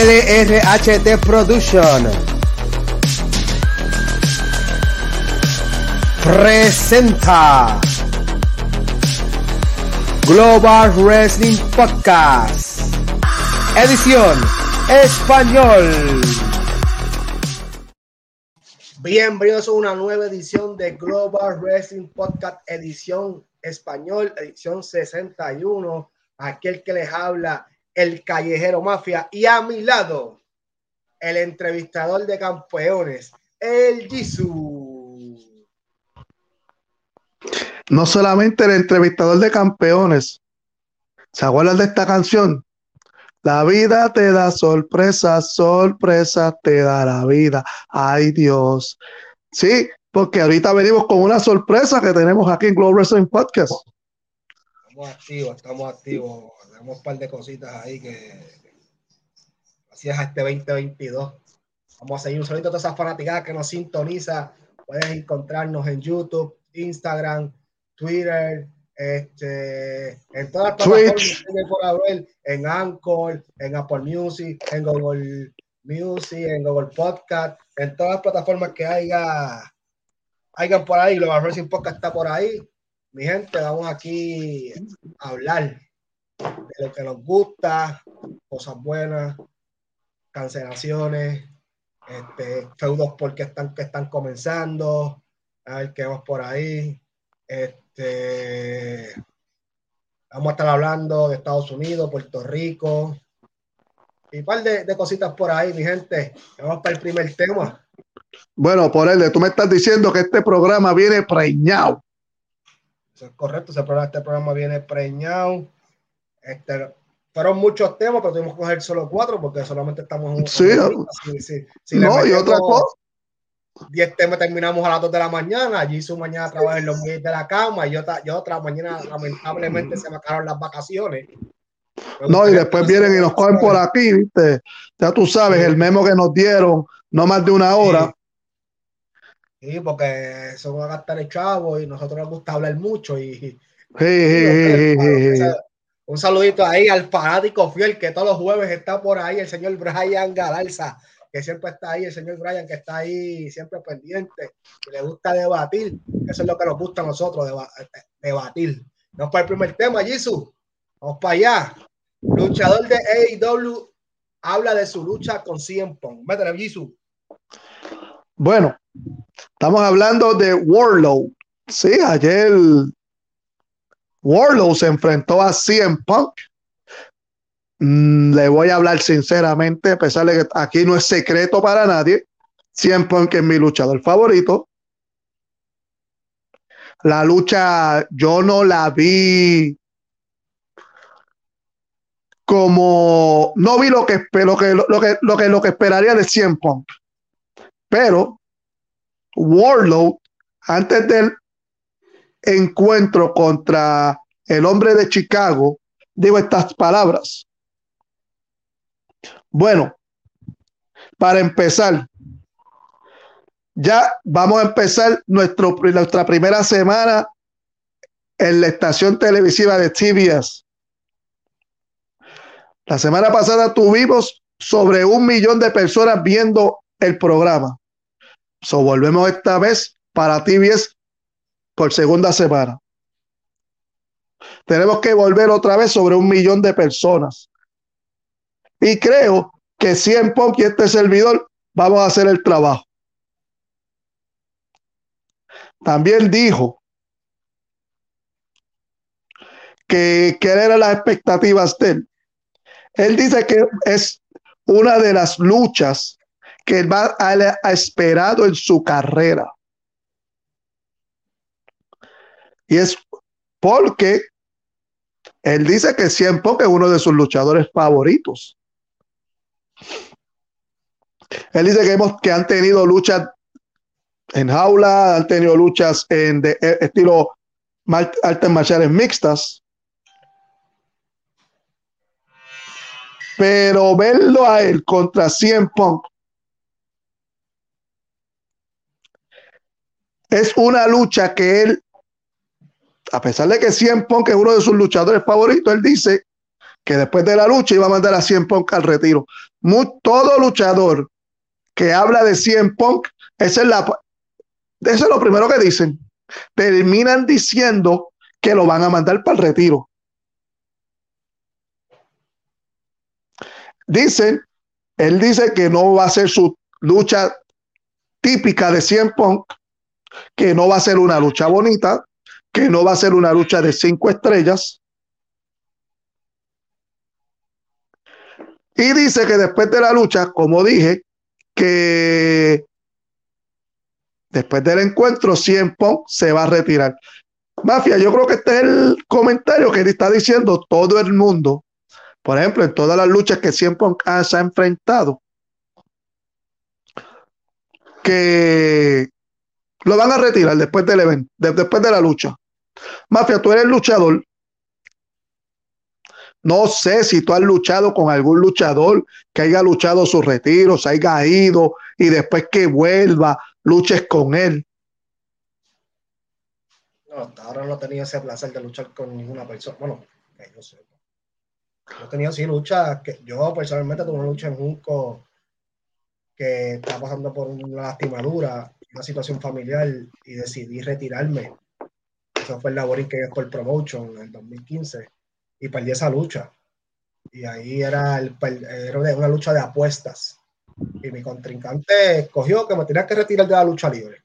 LRHT Production. Presenta Global Wrestling Podcast. Edición Español. Bienvenidos a una nueva edición de Global Wrestling Podcast Edición Español, edición 61. Aquel que les habla el callejero mafia y a mi lado el entrevistador de campeones, el Jisoo. No solamente el entrevistador de campeones. ¿Se acuerdan de esta canción? La vida te da sorpresa, sorpresa te da la vida. Ay Dios. Sí, porque ahorita venimos con una sorpresa que tenemos aquí en Global Wrestling Podcast. Estamos activos, estamos activos tenemos un par de cositas ahí que gracias a este 2022. Vamos a seguir un saludito a todas esas fanaticadas que nos sintoniza. Puedes encontrarnos en YouTube, Instagram, Twitter, este, en todas las plataformas por en Anchor, en Apple Music, en Google Music, en Google Podcast, en todas las plataformas que haya, hayan por ahí, lo Racing Podcast está por ahí. Mi gente, vamos aquí a hablar de lo que nos gusta, cosas buenas, cancelaciones, este, feudos porque están, que están comenzando, a ver qué vamos por ahí. Este, vamos a estar hablando de Estados Unidos, Puerto Rico, y un par de, cositas por ahí, mi gente. Vamos para el primer tema. Bueno, por él, tú me estás diciendo que este programa viene preñado. Eso es correcto, este programa viene preñado. Este, fueron muchos temas, pero tuvimos que coger solo cuatro porque solamente estamos en Sí, sí, no, y otra cosa. Diez temas terminamos a las dos de la mañana. Allí su mañana trabaja en los de la cama y yo, yo otra mañana, lamentablemente, se me acabaron las vacaciones. no, y después vienen y nos cogen por aquí, ¿viste? Ya tú sabes, el memo que nos dieron, no más de una hora. Sí, porque eso va a gastar el chavo y nosotros nos gusta hablar mucho y. Sí, un saludito ahí al fanático fiel que todos los jueves está por ahí, el señor Brian Galarza, que siempre está ahí, el señor Brian que está ahí siempre pendiente, que le gusta debatir. Eso es lo que nos gusta a nosotros, debatir. Vamos para el primer tema, Jisoo. Vamos para allá. Luchador de AEW habla de su lucha con CM Punk. Jisoo. Bueno, estamos hablando de Warlow. Sí, ayer Warlow se enfrentó a CM Punk. Mm, le voy a hablar sinceramente, a pesar de que aquí no es secreto para nadie. CM Punk es mi luchador favorito. La lucha yo no la vi como no vi lo que, lo que, lo que, lo que, lo que esperaría de CM Punk. Pero Warlow, antes del encuentro contra el hombre de Chicago, digo estas palabras. Bueno, para empezar, ya vamos a empezar nuestro, nuestra primera semana en la estación televisiva de TBS. La semana pasada tuvimos sobre un millón de personas viendo el programa. So, volvemos esta vez para TBS por segunda semana. Tenemos que volver otra vez sobre un millón de personas. Y creo que si en Punk y este servidor vamos a hacer el trabajo. También dijo que, eran las expectativas de él. Él dice que es una de las luchas que él va ha esperado en su carrera. Y es porque él dice que siempre es uno de sus luchadores favoritos. Él dice que, hemos, que han tenido luchas en jaula, han tenido luchas en de, eh, estilo artes marciales mixtas. Pero verlo a él contra 100 Punk es una lucha que él a pesar de que Cien Punk es uno de sus luchadores favoritos, él dice que después de la lucha iba a mandar a Cien Punk al retiro. todo luchador que habla de 100 Punk, es eso es lo primero que dicen. Terminan diciendo que lo van a mandar para el retiro. Dicen, él dice que no va a ser su lucha típica de 100 Punk, que no va a ser una lucha bonita, que no va a ser una lucha de cinco estrellas. Y dice que después de la lucha, como dije, que después del encuentro, Cien se va a retirar. Mafia, yo creo que este es el comentario que está diciendo todo el mundo. Por ejemplo, en todas las luchas que Cien se ha enfrentado, que lo van a retirar después del evento, después de la lucha. Mafia, tú eres luchador. No sé si tú has luchado con algún luchador que haya luchado su retiro, se haya ido y después que vuelva, luches con él. No, hasta ahora no he tenido ese placer de luchar con ninguna persona. Bueno, que yo sé. Yo he tenido sí luchas yo personalmente tuve una lucha en Junco que estaba pasando por una lastimadura, una situación familiar y decidí retirarme. Eso fue el Laboring que es por Promotion en el 2015 y perdí esa lucha. Y ahí era, el, era una lucha de apuestas. Y mi contrincante escogió que me tenía que retirar de la lucha libre,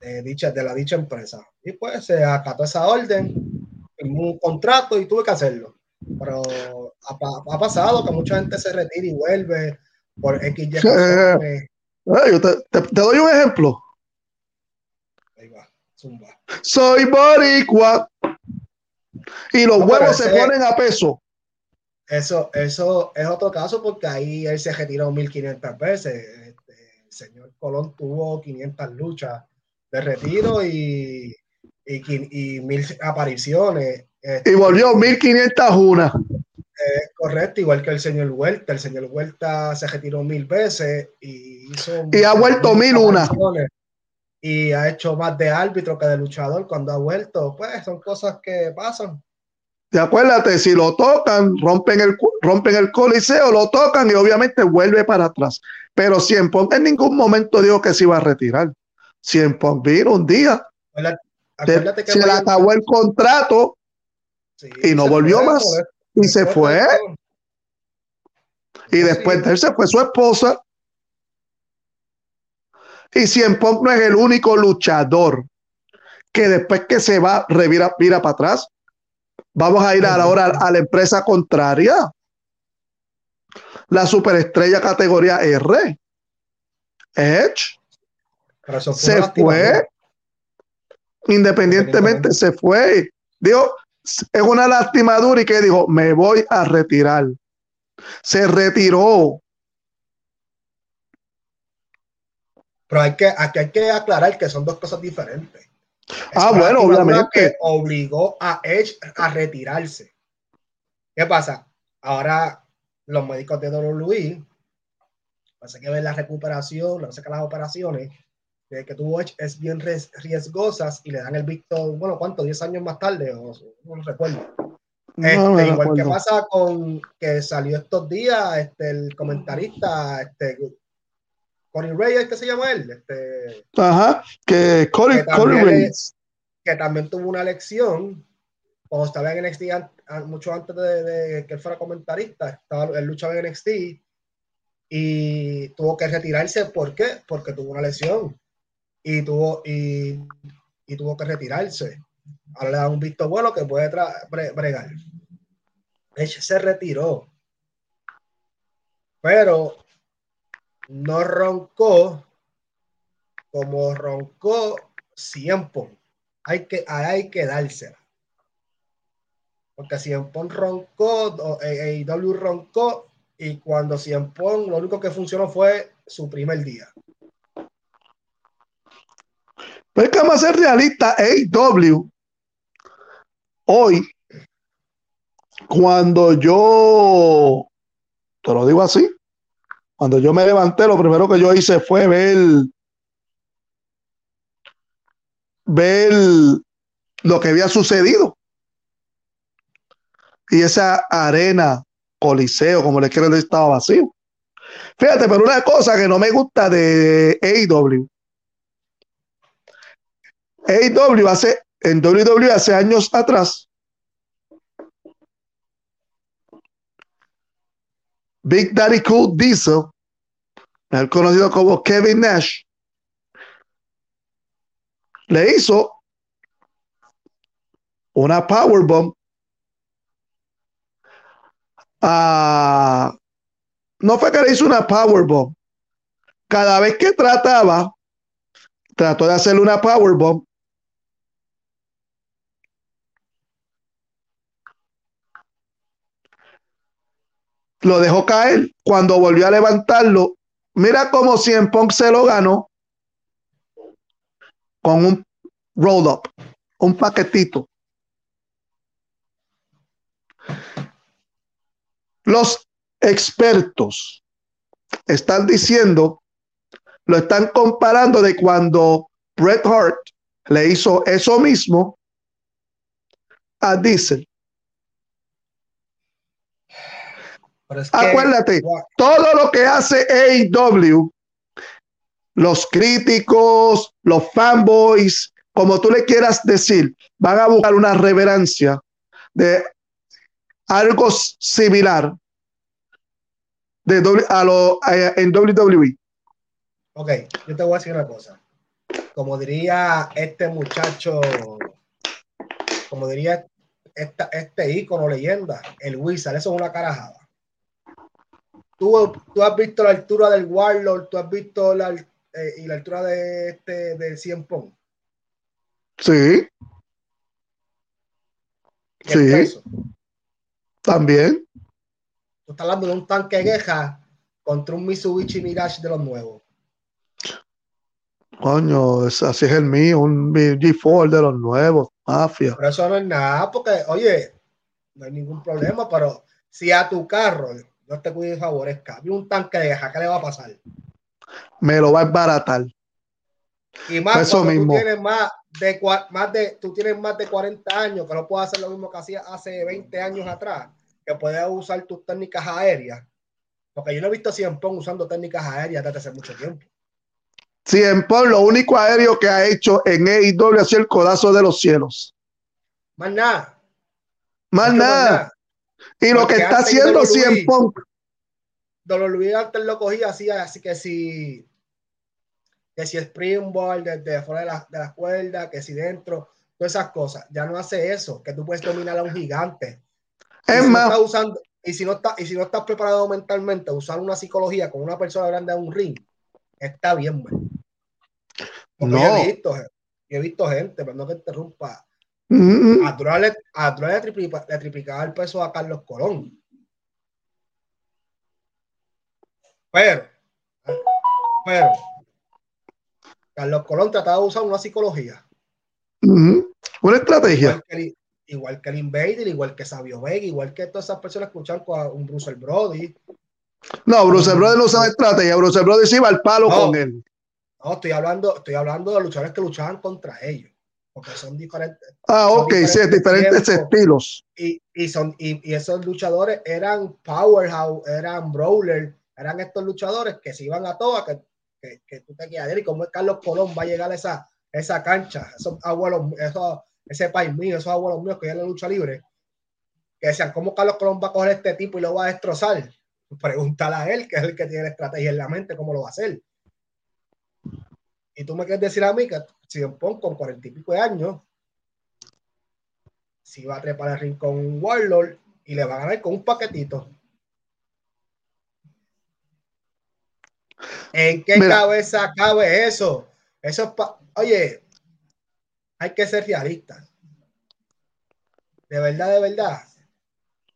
de, dicha, de la dicha empresa. Y pues se acató esa orden, un contrato y tuve que hacerlo. Pero ha, pasado que mucha gente se retira y vuelve por X, Y, te, te, doy un ejemplo. Soy boricua y los huevos se ponen a peso. Eso, eso es otro caso porque ahí él se retiró 1500 veces. Este, el señor Colón tuvo 500 luchas de retiro y, y, mil apariciones. Este, y volvió 1501. Eh, correcto, igual que el señor Huerta. El señor Huerta se retiró mil veces y hizo. Y ha vuelto mil una y ha hecho más de árbitro que de luchador cuando ha vuelto. Pues son cosas que pasan. Y acuérdate, si lo tocan, rompen el, rompen el coliseo, lo tocan y obviamente vuelve para atrás. Pero Pong en ningún momento dijo que se iba a retirar. Pong vino un día, acuérdate, que se le acabó el contrato y no volvió más. y se fue. Y después de él se fue su esposa y Cien Punk no es el único luchador que después que se va, revira, mira para atrás. Vamos a ir ahora a la empresa contraria. La superestrella categoría R. Edge. Se fue. Independientemente se fue. Dijo, es una lastimadura y que dijo, me voy a retirar. Se retiró. Pero hay que, aquí hay que aclarar que son dos cosas diferentes. ah, bueno, obviamente. Que obligó a Edge a retirarse. ¿Qué pasa? Ahora los médicos de WWE, pasa que ven la recuperación, no sé que las operaciones de que tuvo Edge es bien riesgosas y le dan el visto, bueno, ¿cuánto? ¿10 años más tarde? O, no recuerdo. Este, igual que pasa con que salió estos días este, el comentarista este, Corey Reyes, que se llama él. Este, Ajá, que Corey, Reyes. Que también tuvo una lección cuando estaba en NXT, mucho antes de, que él fuera comentarista, estaba, él luchaba en NXT y tuvo que retirarse. ¿Por qué? Porque tuvo una lesión y tuvo, y, y tuvo que retirarse. Ahora le da un visto bueno que puede bregar. Ella se retiró. Pero no roncó como roncó Cienpon. Hay que, hay que dársela. Porque Cienpon roncó, AEW roncó, y cuando Cienpon lo único que funcionó fue su primer día. Pero es que vamos a ser realistas, AEW hoy, cuando yo, te lo digo así, cuando yo me levanté, lo primero que yo hice fue ver, ver lo que había sucedido. Y esa arena coliseo, como le quieren decir, estaba vacío. Fíjate, pero una cosa que no me gusta de AEW. AEW hace, en WWE hace años atrás, Big Daddy Cool Diesel, el conocido como Kevin Nash, le hizo una powerbomb a no fue que le hizo una powerbomb. Cada vez que trataba, trató de hacerle una powerbomb. Lo dejó caer. Cuando volvió a levantarlo, mira cómo Cien Punk se lo ganó con un roll up, un paquetito. Los expertos están diciendo, lo están comparando de cuando Bret Hart le hizo eso mismo a Diesel. Acuérdate, todo lo que hace AEW, los críticos, los fanboys, como tú le quieras decir, van a buscar una reverencia de algo similar de a lo, en WWE. Ok, yo te voy a decir una cosa. Como diría este muchacho, como diría esta, este ícono leyenda, el Wizard, eso es una carajada. Tú, tú has visto la altura del Warlord, tú has visto la, eh, y la altura de este de Cien Pong. Sí. Sí. También estás hablando de un tanque de guerra contra un Mitsubishi Mirage de los nuevos. Coño, así es el mío, un G4 de los nuevos, mafia. Pero eso no es nada, porque, oye, no hay ningún problema, pero si a tu carro no te cuide y favorezca, vi un tanque de guerra, ¿qué le va a pasar? Me lo va a embaratar. Y más eso mismo. tú tienes más de, más de, tú tienes más de 40 años, que no puedes hacer lo mismo que hacía hace 20 años atrás que puedas usar tus técnicas aéreas. Porque yo no he visto a Cien usando técnicas aéreas desde hace mucho tiempo. Cien lo único aéreo que ha hecho en EIW ha sido el codazo de los cielos. Más nada. Más nada. Y lo que está haciendo Cien Pong. Dolor antes lo cogía así, así que si que si Springboard desde fuera de la, de la cuerda, que si dentro, todas esas cosas. Ya no hace eso, que tú puedes dominar a un gigante es más. usando, y, si no está, y si no estás preparado mentalmente a usar una psicología con una persona grande a un ring, está bien, no. he visto, he visto gente, pero no que interrumpa. Mm A le, triplicaba el peso a Carlos Colón. Pero, pero, Carlos Colón trataba de usar una psicología. Una estrategia. Igual que el Invader, igual que Sabio Vega, igual que todas esas personas que con un Bruce Brody. No, Bruce Brody no sabe estrategia, Bruce Brody sí va al palo con él. No, estoy hablando, estoy hablando de luchadores que luchaban contra ellos, porque son diferentes. Ah, ok, sí, diferentes estilos. Y, y, son, y, esos luchadores eran powerhouse, eran brawler, eran estos luchadores que se iban a todas, que, que, que tú te quedas y como es Carlos Colón va a llegar a esa, esa cancha, esos abuelos, esos ese país mío, esos abuelos míos que ya en la lucha libre, que decían, ¿cómo Carlos Colón va a coger este tipo y lo va a destrozar? Pregúntale a él, que es el que tiene la estrategia en la mente, cómo lo va a hacer. Y tú me quieres decir a mí que si Pong con cuarenta y pico de años, si va a trepar el rincón Warlord y le va a ganar con un paquetito. ¿En qué cabeza cabe eso? Eso es Oye, hay que ser realistas. De verdad, de verdad.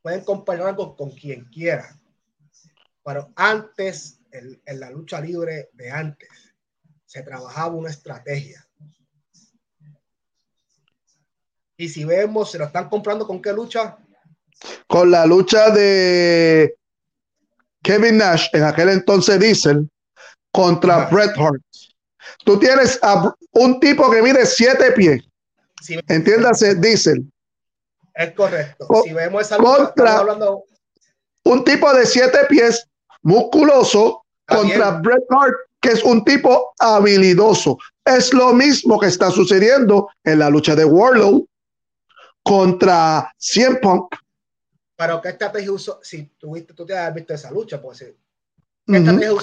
Pueden comparar con, con quien quiera. Pero antes, en, la lucha libre de antes, se trabajaba una estrategia. Y si vemos, se lo están comprando con qué lucha? Con la lucha de Kevin Nash, en aquel entonces Diesel, contra Bret Hart. Tú tienes a un tipo que mide siete pies. Entiéndase, Diesel. Es correcto. si vemos esa lucha, contra, hablando... un tipo de siete pies, musculoso, contra Bret Hart, que es un tipo habilidoso. Es lo mismo que está sucediendo en la lucha de Warlow contra CM Punk. Pero ¿qué estrategia usó? Si tuviste, tú te has visto esa lucha, pues sí.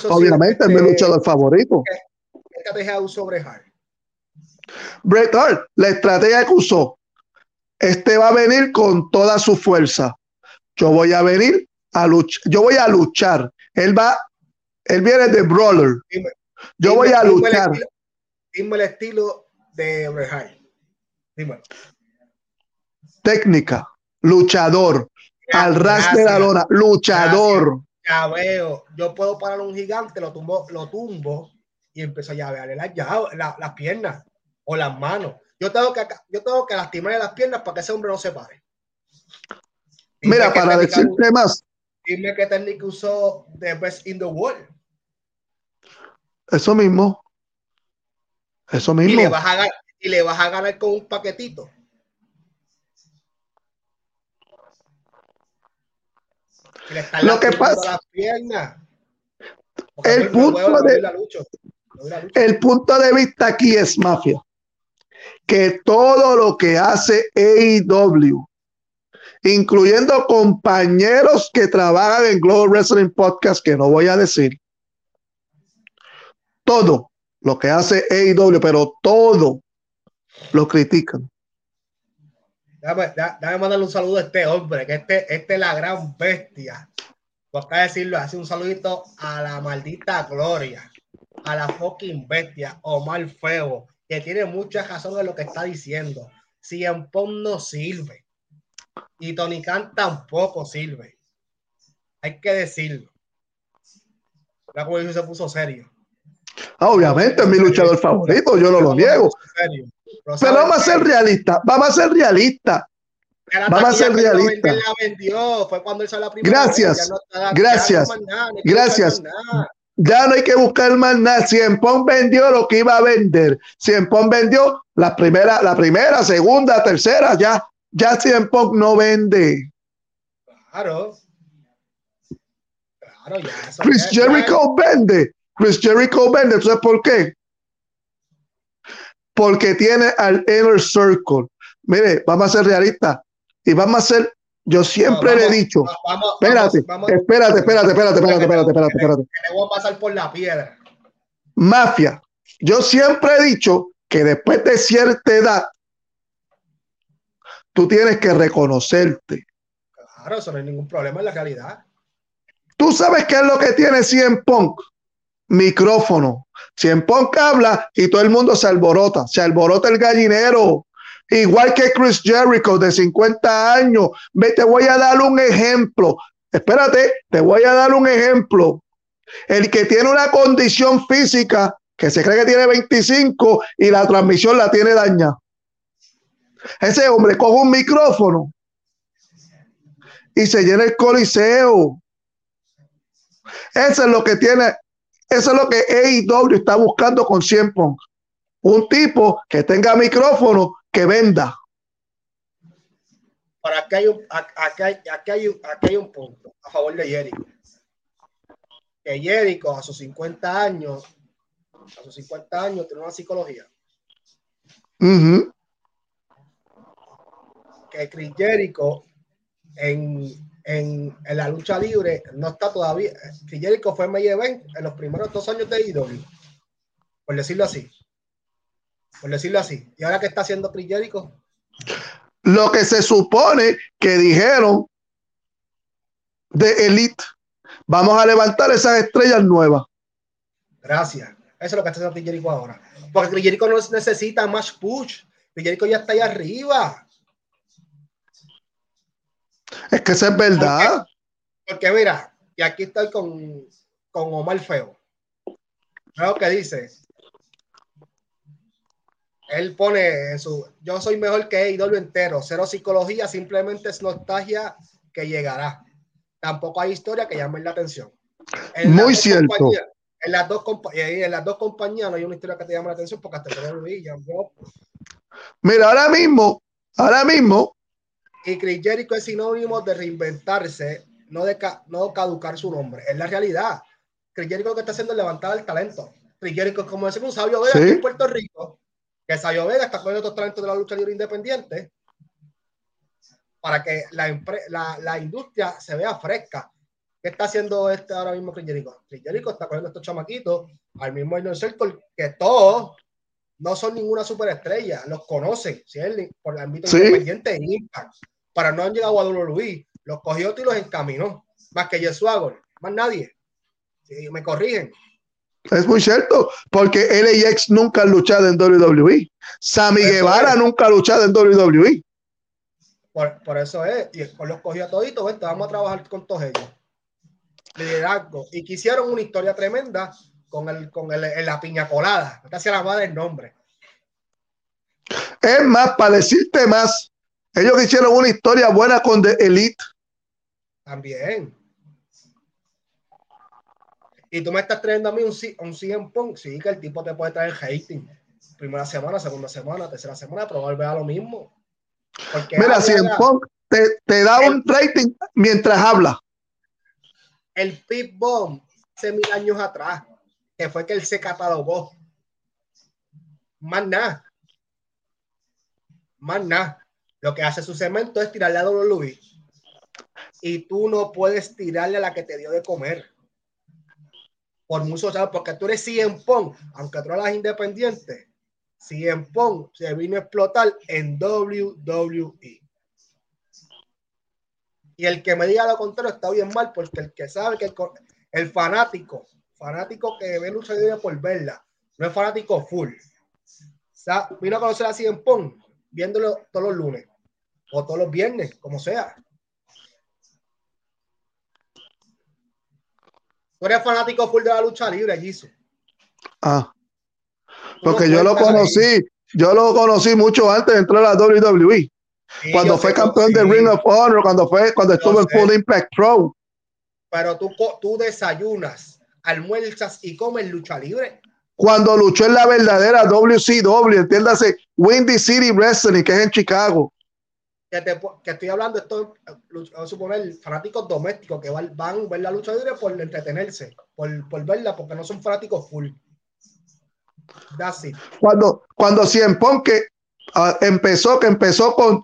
Obviamente, es mi luchador favorito. ¿Qué, estrategia usó Bret Hart? Bret Hart, la estrategia que usó. Este va a venir con toda su fuerza. Yo voy a venir a luchar. Yo voy a luchar. Él va, él viene de brawler. Yo voy a luchar. Dime el estilo de Bret. Dime técnica, luchador, al ras de la lona, luchador. Ya veo, yo puedo parar un gigante, lo tumbo, lo tumbo y empiezo a llavearle las la, piernas o las manos. Yo tengo que yo tengo que lastimarle las piernas para que ese hombre no se pare. Mira, para decirte más. Dime qué técnica usó The Best in the World. Eso mismo. Eso mismo. Y le vas a ganar, y le vas a ganar con un paquetito. Lo que pasa. El punto, de, el punto de vista aquí es mafia. Que todo lo que hace AEW, incluyendo compañeros que trabajan en Global Wrestling Podcast, que no voy a decir, todo lo que hace AEW, pero todo lo critican. Dame, mandarle un saludo a este hombre, que este, este es la gran bestia. Acá decirlo así, un saludito a la maldita gloria, a la fucking bestia, Omar Feo, que tiene mucha razón en lo que está diciendo. Si en Pong no sirve y Tony Khan tampoco sirve, hay que decirlo. La se puso serio. Ah, obviamente es mi luchador favorito, yo no lo niego. Pero, vamos a ser realistas, vamos a ser realistas. Vamos a ser realistas. Gracias, gracias, gracias. Ya no hay que buscar más nada. Pong vendió lo que iba a vender. Pong vendió la primera, la primera, segunda, tercera. Ya, ya CM Punk no vende. Claro. Claro, ya. Chris Jericho vende. Chris Jericho vende. ¿Sabes por qué? Porque tiene al Inner Circle. Mire, vamos a ser realistas. Y vamos a ser. Yo siempre le he dicho. Vamos, espérate, vamos, espérate, espérate, espérate, espérate, espérate, espérate, espérate. Que te voy a pasar por la piedra. Mafia. Yo siempre he dicho que después de cierta edad, tú tienes que reconocerte. Claro, eso no hay ningún problema en la calidad. Tú sabes qué es lo que tiene CM Punk micrófono. Si en Punk habla y todo el mundo se alborota, se alborota el gallinero. Igual que Chris Jericho de 50 años. Ve, te voy a dar un ejemplo. Espérate, te voy a dar un ejemplo. El que tiene una condición física que se cree que tiene 25 y la transmisión la tiene dañada. Ese hombre coge un micrófono y se llena el coliseo. Eso es lo que tiene eso es lo que AEW está buscando con 100 Punk. Un tipo que tenga micrófono que venda. Para acá hay un, acá hay, hay un, hay un punto a favor de Jericho. Que Jericho a sus 50 años, a sus 50 años, tiene una psicología. Que Chris Jericho en en, la lucha libre no está todavía. Si Jericho fue main event en los primeros dos años de IW, por decirlo así. Por decirlo así. ¿Y ahora qué está haciendo Chris Jericho? Lo que se supone que dijeron de Elite. Vamos a levantar esas estrellas nuevas. Gracias. Eso es lo que está haciendo Chris Jericho ahora. Porque Chris Jericho no necesita más push. Chris Jericho ya está ahí arriba. Es que eso es verdad. Porque, mira, y aquí estoy con, con Omar Feo. Veo que dice. Él pone su. Yo soy mejor que AEW entero. Cero psicología, simplemente es nostalgia que llegará. Tampoco hay historia que llame la atención. Muy cierto. En las, dos en las dos compañías no hay una historia que te llame la atención porque hasta te Mira, ahora mismo, ahora mismo, y Chris Jericho es sinónimo de reinventarse, no, de, no caducar su nombre. Es la realidad. Chris Jericho lo que está haciendo es levantar el talento. Chris Jericho, como decimos un Sabio Vega aquí en Puerto Rico, que Sabio Vega está con otros talentos de la lucha libre independiente para que la, la, la, industria se vea fresca. ¿Qué está haciendo este ahora mismo Chris Jericho? Chris Jericho está cogiendo estos chamaquitos al mismo Inner Circle que todos no son ninguna superestrella, los conocen, ¿sí? por el ámbito independiente de Impact. Para no han llegado a WWE, los cogió y los encaminó, más que Jesús Agor, más nadie. Sí, me corrigen. Es muy cierto, porque LAX nunca ha luchado en WWE. Sammy Guevara nunca ha luchado en WWE. Por, eso es, y los cogió a toditos, vente, vamos a trabajar con todos ellos. Liderazgo. Y quisieron una historia tremenda con el, con el, la piña colada. Se la madre el nombre. Es más, para decirte más, ellos hicieron una historia buena con The Elite. También. Y tú me estás trayendo a mí un, un CM Punk. Sí, que el tipo te puede traer hating. Primera semana, segunda semana, tercera semana, probablemente a lo mismo. Mira, CM Punk te, te da un rating mientras habla. El Pit Bomb hace mil años atrás, que fue que él se catalogó. Más nada. Más nada. Lo que hace su cemento es tirarle a Luis. Y tú no puedes tirarle a la que te dio de comer por muchos años, porque tú eres Pong, aunque tú eres independiente, CM Pong se vino a explotar en WWE. Y el que me diga lo contrario está bien mal, porque el que sabe que el, fanático, fanático que ve lucha libre por verla, no es fanático full. O sea, vino a conocer a Pong viéndolo todos los lunes o todos los viernes, como sea. Tú eres fanático full de la lucha libre, Giso. Ah. Porque yo lo conocí, yo lo conocí mucho antes de entrar a la WWE. cuando fue campeón de Ring of Honor, cuando fue, cuando estuvo en Full Impact Pro. Pero tú, tú desayunas, almuerzas y comes lucha libre. Cuando luchó en la verdadera WCW, entiéndase, Windy City Wrestling, que es en Chicago que, estoy hablando, esto, vamos a suponer, fanáticos domésticos que van, van a ver la lucha libre por entretenerse, por, por verla, porque no son fanáticos full. Cuando, cuando Cien que uh, empezó, que empezó con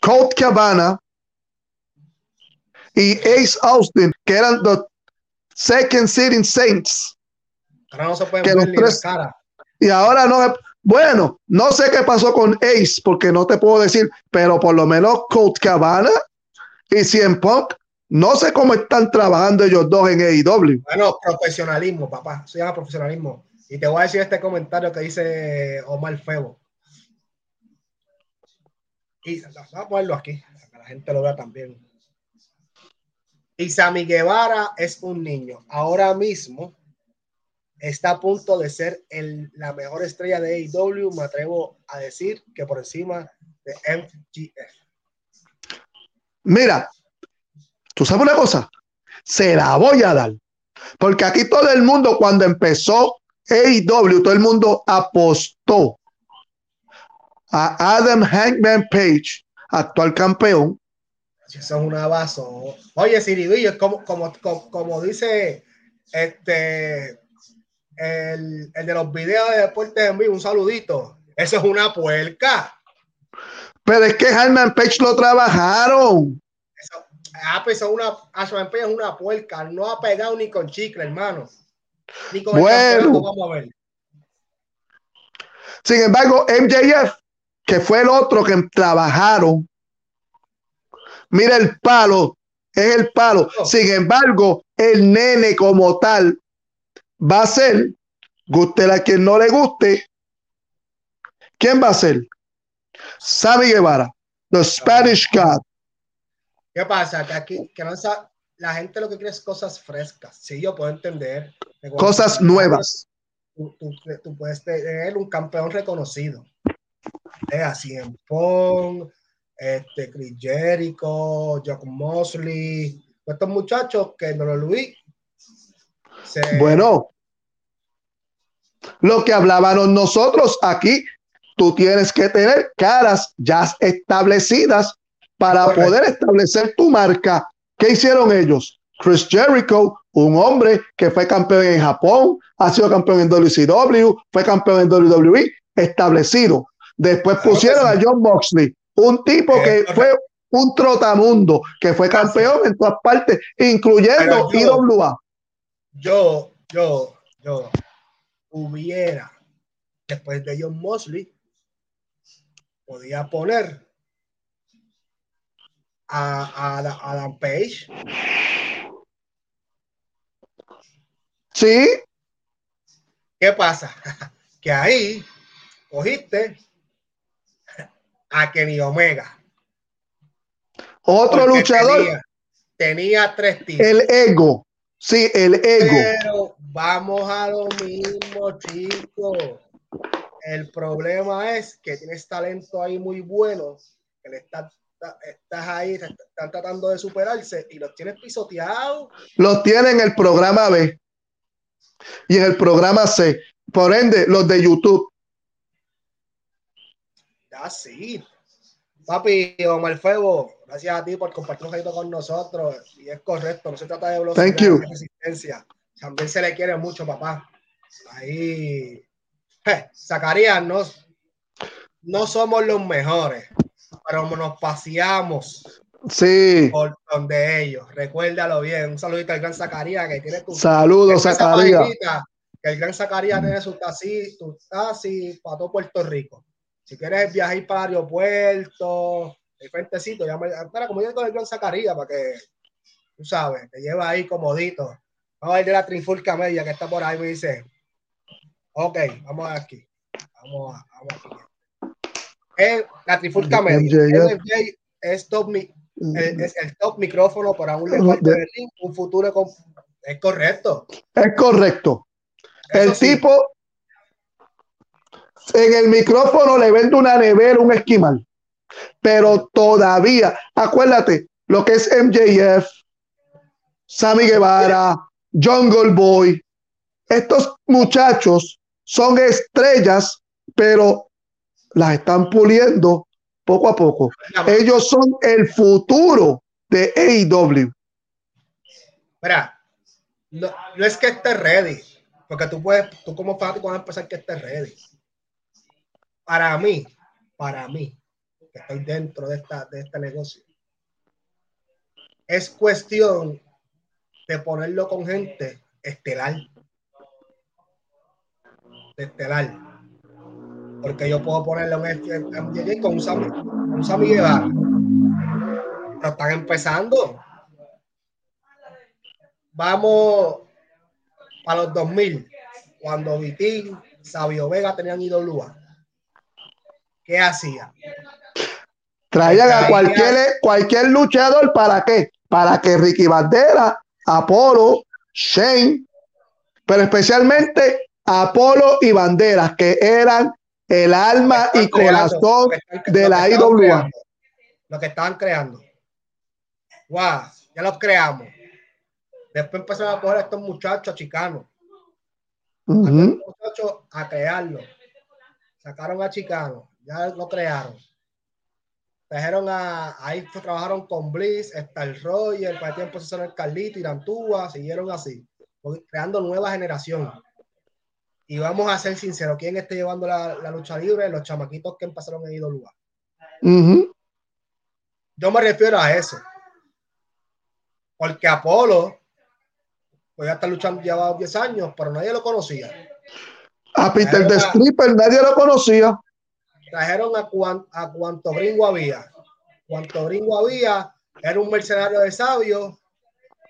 Colt Cabana y Ace Austin, que eran los Second Sitting Saints. Ahora no se pueden ver ni cara. Y ahora no, bueno, no sé qué pasó con Ace, porque no te puedo decir, pero por lo menos Colt Cabana y Cien Punk, no sé cómo están trabajando ellos dos en AEW. Bueno, profesionalismo, papá, se llama profesionalismo. Y te voy a decir este comentario que dice Omar Febo. Y vamos a ponerlo aquí, para que la gente lo vea también. Y Sammy Guevara es un niño. Ahora mismo está a punto de ser el, la mejor estrella de AEW, me atrevo a decir que por encima de MGF. Mira, tú sabes una cosa, se la voy a dar, porque aquí todo el mundo cuando empezó AEW, todo el mundo apostó a Adam Hankman Page, actual campeón. Eso es un vaso. Oye, Siribillo, como, como, como, como dice este el, el de los videos de deportes en vivo, un saludito. Eso es una puerca. Pero es que Harman Page lo trabajaron. ah, pues es una, Harman Page es una puerca. No ha pegado ni con chicle, hermano. Ni con bueno. vamos a ver. Sin embargo, MJF, que fue el otro que trabajaron, mira el palo, es el palo. Sin embargo, el nene como tal va a ser, guste a quien no le guste, ¿quién va a ser? Sammy Guevara, the Spanish God. ¿Qué pasa? Que aquí, que no la gente lo que quiere es cosas frescas. Sí, yo puedo entender. Cosas nuevas. Tú, puedes tener un campeón reconocido. Así en Pong, este, Chris Jericho, Jack Mosley, estos muchachos que no lo Luis bueno, lo que hablábamos nosotros aquí, tú tienes que tener caras ya establecidas para poder establecer tu marca. ¿Qué hicieron ellos? Chris Jericho, un hombre que fue campeón en Japón, ha sido campeón en WCW, fue campeón en WWE, establecido. Después pusieron a John Moxley, un tipo que fue un trotamundo, que fue campeón en todas partes, incluyendo IWA. Yo, yo, yo hubiera, después de John Moxley, podía poner a, a Adam Page. Sí. ¿Qué pasa? Que ahí cogiste a Kenny Omega. Otro luchador. Tenía, tres títulos. El ego. Sí, el ego. Pero vamos a lo mismo, chicos. El problema es que tienes talento ahí muy bueno, que le estás, estás ahí, están tratando de superarse y los tienes pisoteados. Los tienen en el programa B y en el programa C. Por ende, los de YouTube. Ya sí. Papi, Omar Fuego, gracias a ti por compartir un ratito con nosotros. Y es correcto, no se trata de velocidad, Thank you. resistencia. También se le quiere mucho, papá. Ahí, Zacarías, no, no somos los mejores, pero nos paseamos sí. por donde ellos. Recuérdalo bien. Un saludito al gran Zacarías que tiene tu. Saludos, Zacarías. Que el gran Zacarías tiene su taxi, tu taxi para todo Puerto Rico. Si quieres viajar para el aeropuerto, diferentes sitios, llama, para como yo con el gran Zacarías para que, tú sabes, te lleva ahí comodito. Vamos a ir de la Trifulca Media que está por ahí, me dice. Ok, vamos aquí. Vamos, a, vamos aquí. la Trifulca Media. es top, es el top micrófono para un lenguaje de Berlín, un futuro con... es correcto. Es correcto. el tipo en el micrófono le vende una nevera, un esquimal. Pero todavía, acuérdate, lo que es MJF, Sammy Guevara, Jungle Boy, estos muchachos son estrellas, pero las están puliendo poco a poco. Ellos son el futuro de AEW. Mira, no, es que esté ready, porque tú puedes, tú como fanático puedes empezar que esté ready para mí, para mí, estoy dentro de, esta, de este negocio, es cuestión de ponerlo con gente estelar. estelar. Porque yo puedo ponerle un MJJ con un Sammy, un Sammy Guevara. Pero están empezando. Vamos a los 2000, cuando Vitín, Sabio Vega tenían IWA ¿qué hacía? Traían a cualquier, cualquier luchador para qué? Para que Ricky Bandera, Apolo, Shane, pero especialmente Apolo y Banderas, que eran el alma y corazón de la IWA. Lo que estaban creando. Wow, ya los creamos. Después empezaron a coger a estos muchachos chicanos. muchachos a crearlo. Sacaron a Chicano ya lo crearon. Trajeron a, ahí trabajaron con Bliss, Star Roger, para el tiempo se el Carlito, Irantúa, siguieron así, creando nueva generación. Y vamos a ser sinceros, ¿quién está llevando la, lucha libre? Los chamaquitos que empezaron en ido lugar. Yo me refiero a eso. Porque Apolo, pues ya está luchando, lleva 10 años, pero nadie lo conocía. A Peter de Stripper nadie lo conocía trajeron a, a cuanto gringo había. Cuanto gringo había, era un mercenario de sabio.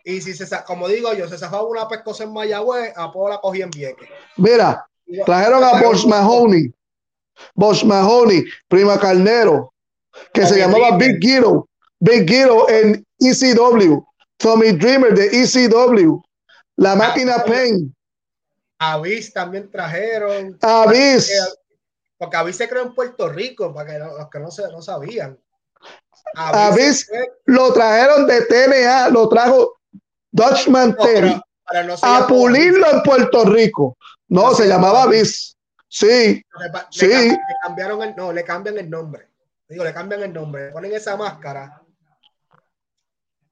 Y si se, como digo yo, se zafaba una pescosa en Mayagüez, a Pola la cogía en Vieques. Mira, trajeron a Bosch Mahoney, Bosch Mahoney, Prima Carnero, que se llamaba Big Giro, Big Giro en ECW, Tommy Dreamer de ECW, la ah, máquina Pain. Avis también trajeron. Avis. Porque Avis se creó en Puerto Rico, para que los que no, se, no sabían. Avis, lo trajeron de TNA, lo trajo Dutchman Terry a pulirlo en Puerto Rico. No, se llamaba Avis. Sí, sí. Le, cambiaron el, no, le cambian el nombre. Digo, le cambian el nombre, le ponen esa máscara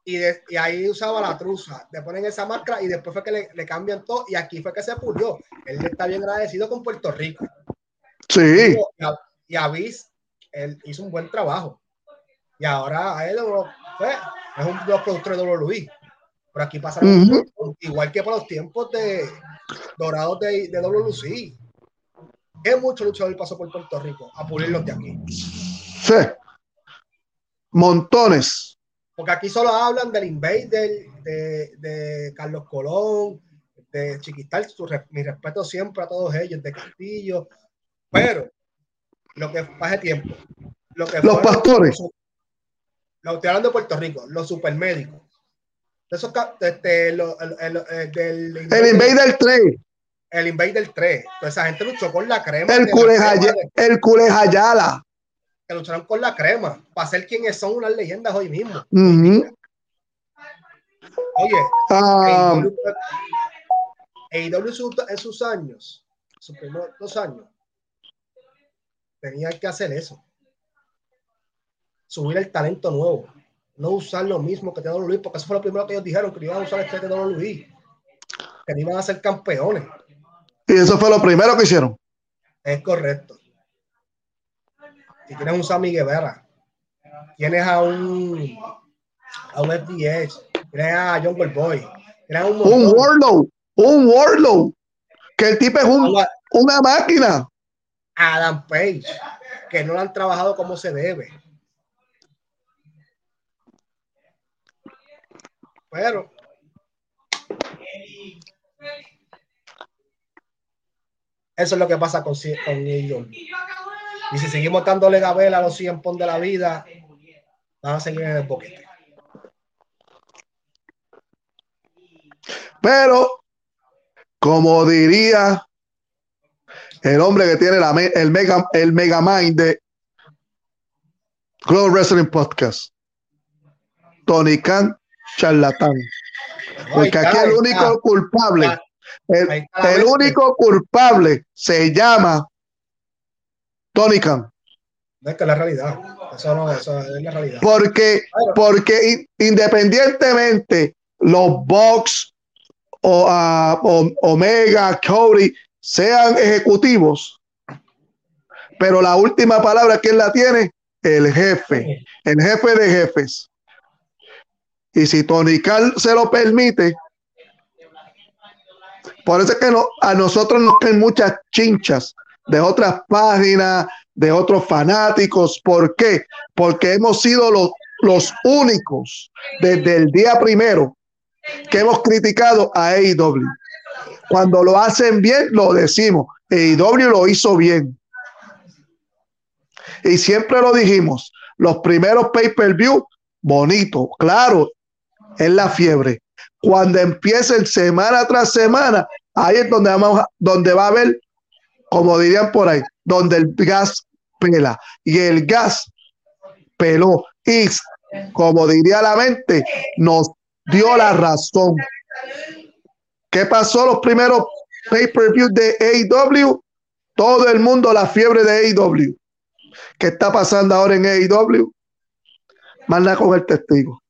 y, y, ahí usaba la truza. Le ponen esa máscara y después fue que le, le, cambian todo. Y aquí fue que se pulió. Él está bien agradecido con Puerto Rico. Sí. Y a, Viz, él hizo un buen trabajo. Y ahora a él pues, es un de los productores de WWE. Pero aquí pasa igual que por los tiempos de dorados de, de WC. Es mucho luchador pasó por Puerto Rico a pulirlos de aquí. Sí. Montones. Porque aquí solo hablan del Invader, de, de Carlos Colón, de Chiquistal. mi respeto siempre a todos ellos, de Castillo. Pero lo que pasa tiempo. Lo que los pastores. Lo estoy hablando de Puerto Rico, los supermédicos. Esos, este, el, el, el, del, el Invader 3 el Invader 3. Pues esa gente luchó con la crema. El Culejayala. El Culejayala. Que lucharon con la crema. Para ser quienes son unas leyendas hoy mismo. Oye, um, en sus años, sus primeros dos años, tenía que hacer eso. Subir el talento nuevo. No usar lo mismo que tenía Luis, porque eso fue lo primero que ellos dijeron, que iban a usar este de Luis. Que iban a ser campeones. Y eso fue lo primero que hicieron. Es correcto. Si tienes un Sammy Guevara, tienes a un a un FDH, tienes a John Boy, tienes un, un Warlow, un Warlow, que el tipo es un, una máquina. Adam Page, que no lo han trabajado como se debe. Pero Eso es lo que pasa con, con ellos. Y si seguimos dándole gabela a los 100 pon de la vida, van a seguir en el boquete. Pero, como diría el hombre que tiene la, el, mega, el mega mind de Global Wrestling Podcast, Tony Khan, charlatán. Porque aquí el único culpable el, único culpable se llama Tony Khan. es que la realidad. Eso no, eso es la realidad. Porque, porque independientemente los Box o, uh, Omega, Cody sean ejecutivos, pero la última palabra, ¿quién la tiene? El jefe, el jefe de jefes. Y si Tony Khan se lo permite, por eso es que a nosotros nos caen muchas chinchas de otras páginas, de otros fanáticos. ¿Por qué? Porque hemos sido los, los únicos desde el día primero que hemos criticado a AEW. Cuando lo hacen bien, lo decimos. AEW lo hizo bien. Y siempre lo dijimos. Los primeros pay-per-view, bonito, claro, es la fiebre cuando empiecen semana tras semana, ahí es donde, vamos, donde va a haber, como dirían por ahí, donde el gas pela. Y el gas peló. Y como diría la mente, nos dio la razón. ¿Qué pasó los primeros pay-per-view de AEW? Todo el mundo la fiebre de AEW. ¿Qué está pasando ahora en AEW? Manda con el testigo.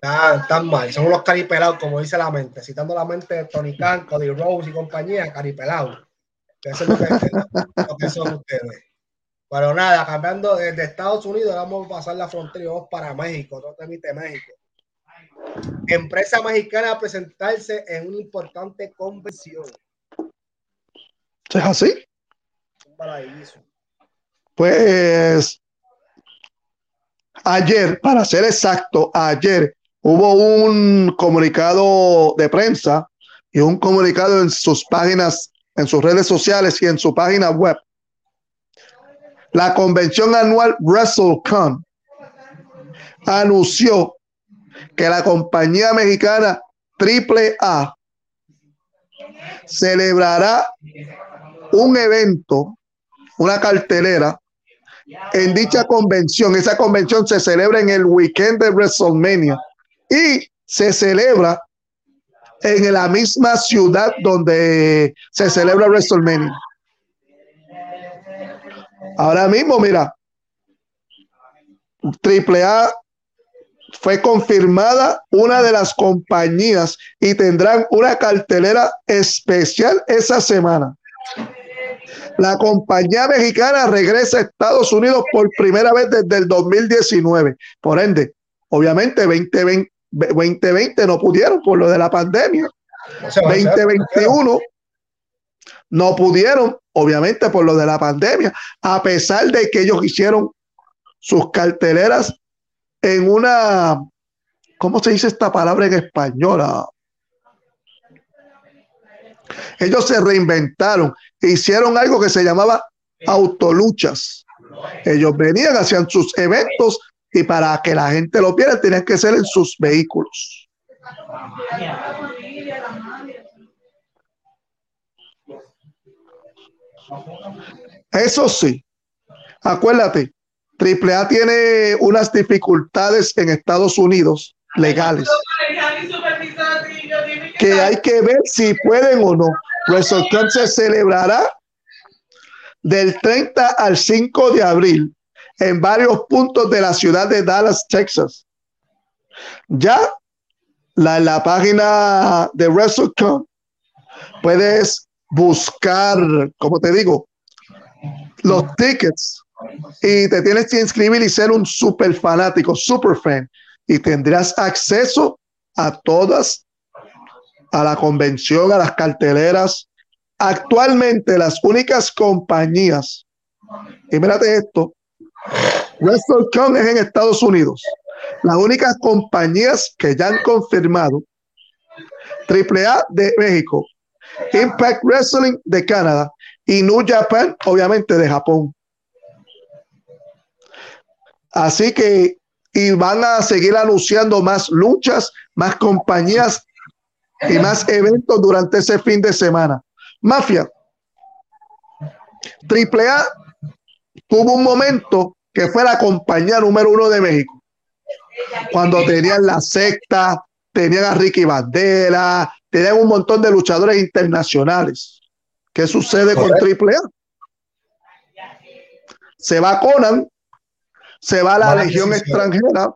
Están, mal, son unos caripelados, como dice la mente, citando la mente de Tony Khan, Cody Rose y compañía, caripelados. Eso es lo que, son ustedes. Pero nada, cambiando desde Estados Unidos, vamos a pasar la frontera para México, no te México. Empresa mexicana a presentarse en una importante convención. ¿Es así? Pues ayer, para ser exacto, ayer hubo un comunicado de prensa y un comunicado en sus páginas, en sus redes sociales y en su página web. La convención anual WrestleCon anunció que la compañía mexicana AAA celebrará un evento, una cartelera en dicha convención. Esa convención se celebra en el weekend de WrestleMania y se celebra en la misma ciudad donde se celebra WrestleMania. Ahora mismo, mira, AAA fue confirmada una de las compañías y tendrán una cartelera especial esa semana. La compañía mexicana regresa a Estados Unidos por primera vez desde el 2019. Por ende, obviamente 2020, 2020 no pudieron por lo de la pandemia. 2021 no pudieron, obviamente por lo de la pandemia, a pesar de que ellos hicieron sus carteleras en una, ¿cómo se dice esta palabra en española? Ellos se reinventaron, e hicieron algo que se llamaba autoluchas. Ellos venían, hacían sus eventos y para que la gente lo viera tenían que ser en sus vehículos. Eso sí, acuérdate, AAA tiene unas dificultades en Estados Unidos legales que hay que ver si pueden o no. WrestleCon se celebrará del 30 al 5 de abril en varios puntos de la ciudad de Dallas, Texas. Ya la, la página de WrestleCon puedes buscar, como te digo, los tickets y te tienes que inscribir y ser un super fanático, super fan y tendrás acceso a todas, a la convención, a las carteleras. Actualmente las únicas compañías, y mírate esto, WrestleCon es en Estados Unidos. Las únicas compañías que ya han confirmado AAA de México, Impact Wrestling de Canadá y New Japan, obviamente de Japón. Así que, y van a seguir anunciando más luchas, más compañías y más eventos durante ese fin de semana. Mafia. AAA tuvo un momento que fue la compañía número uno de México. Cuando tenían la secta, tenían a Ricky Bandera, tenían un montón de luchadores internacionales. ¿Qué sucede con AAA? Se va Conan, se va la Legión extranjera.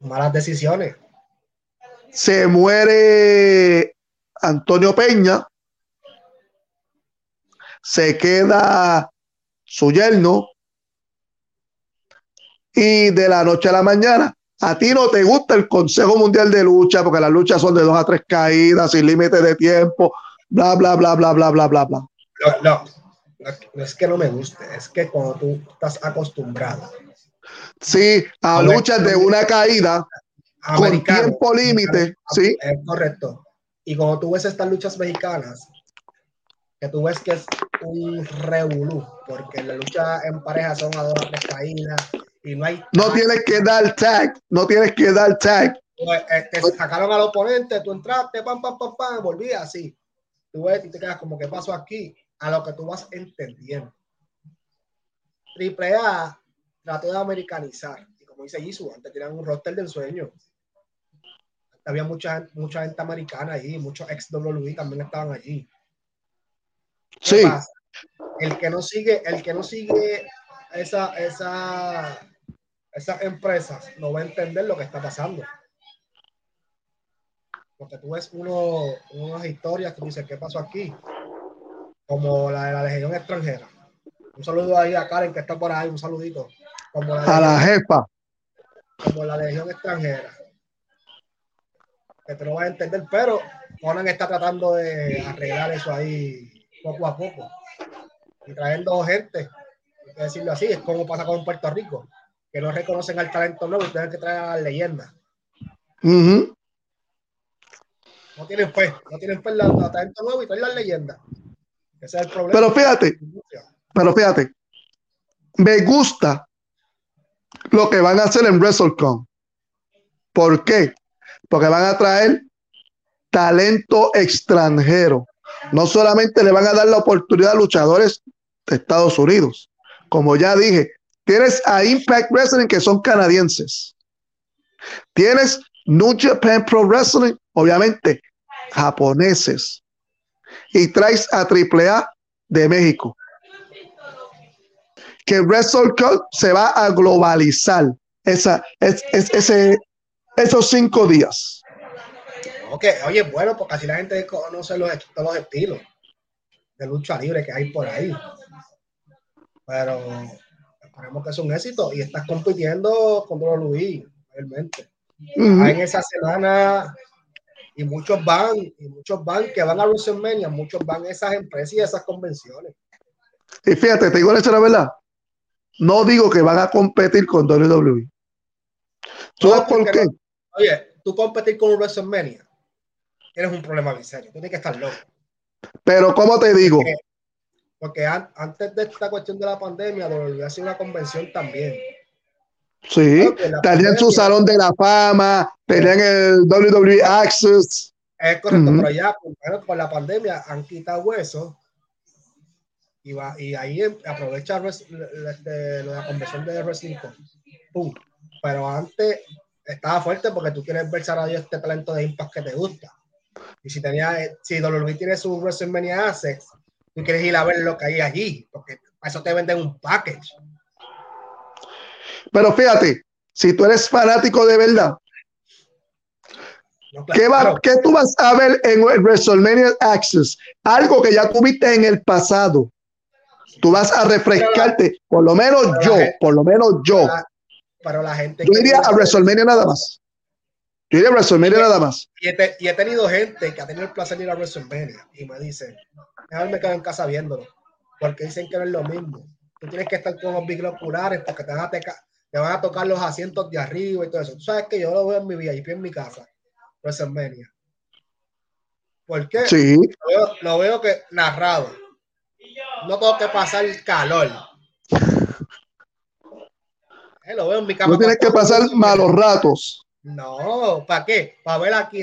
Malas decisiones. Se muere Antonio Peña. Se queda su yerno, y de la noche a la mañana, a ti no te gusta el Consejo Mundial de Lucha porque las luchas son de dos a tres caídas, sin límite de tiempo, bla, bla, bla, bla, bla, bla, bla, bla. No, no, no es que no me guste, es que cuando tú estás acostumbrado. Sí, a, luchas de una caída con tiempo límite, sí. Es correcto. Y cuando tú ves estas luchas mexicanas, que tú ves que es un revolú, porque la lucha en pareja son a dos tres caídas, no hay. No tienes que dar tag, no tienes que dar tag. Pues, te sacaron al oponente, tú entraste, pam, pam, pam, pam, volví así. Tú ves y te quedas como que pasó aquí, a lo que tú vas entendiendo. Triple A trató de americanizar. Y como dice Jisoo, antes tenían un roster del sueño. Había mucha, mucha gente americana allí, muchos ex WWE también estaban allí. Sí. El que no sigue, el que no sigue esa, esa, esas empresas no va a entender lo que está pasando. Porque tú ves uno, unas historias que dices, ¿qué pasó aquí? Como la de la Legión extranjera. Un saludo ahí a Karen que está por ahí, un saludito. Como la a la jefa. Como la Legión extranjera. Que te lo vas a entender, pero Conan está tratando de arreglar eso ahí poco a poco. Y trayendo gente decirlo así, es como pasa con Puerto Rico, que no reconocen al talento nuevo y tienen que traer a la leyenda. No tienen fe, no tienen fe al talento nuevo y traen la leyenda. Ese es el problema. Pero fíjate, pero fíjate, me gusta lo que van a hacer en WrestleCon. ¿Por qué? Porque van a traer talento extranjero. No solamente le van a dar la oportunidad a luchadores de Estados Unidos, como ya dije, tienes a Impact Wrestling que son canadienses. Tienes New Japan Pro Wrestling, obviamente, japoneses. Y traes a AAA de México. Que WrestleCon se va a globalizar. Esa, es, ese, esos cinco días. Ok, oye, bueno, porque así la gente conoce los, todos los estilos de lucha libre que hay por ahí. Pero esperemos que es un éxito y estás compitiendo con Luis, realmente. En esa semana y muchos van, y muchos van que van a WrestleMania, muchos van a esas empresas y esas convenciones. Y fíjate, te digo la verdad, no digo que van a competir con WWE. ¿Sabes por qué? oye, tú competir con WrestleMania, tienes un problema bien serio, tú tienes que estar loco. Pero, ¿cómo te digo? Porque, antes de esta cuestión de la pandemia, WWE hacía una convención también. Sí, tenían su salón de la fama, tenían el WWE Access. Es correcto, pero ya pues, bueno, por la pandemia han quitado hueso y, va, y ahí aprovecha este, la convención de Wrestling Pum. Pero antes estaba fuerte porque tú quieres ver a este talento de Impact que te gusta. Y si tenía, si WWE tiene su WrestleMania Access, tú quieres ir a ver lo que hay allí, porque para eso te venden un package. Pero fíjate, si tú eres fanático de verdad, ¿qué, va, ¿qué, tú vas a ver en WrestleMania Access? Algo que ya tuviste en el pasado. Tú vas a refrescarte, por lo menos yo, por lo menos yo. Para la gente. Yo iría a WrestleMania nada más. Yo iría a WrestleMania nada más. Y he, tenido gente que ha tenido el placer de ir a WrestleMania y me dicen, mejor me quedo en casa viéndolo, porque dicen que no es lo mismo. Tú tienes que estar con los oculares porque te van a, te van a tocar los asientos de arriba y todo eso. Tú sabes que yo lo veo en mi vida y en mi casa, WrestleMania. ¿Por qué? Sí. Lo veo, que narrado. No tengo que pasar el calor. Eh, lo veo en mi cama. No tienes que pasar malos ratos. No, ¿para qué? Para ver aquí.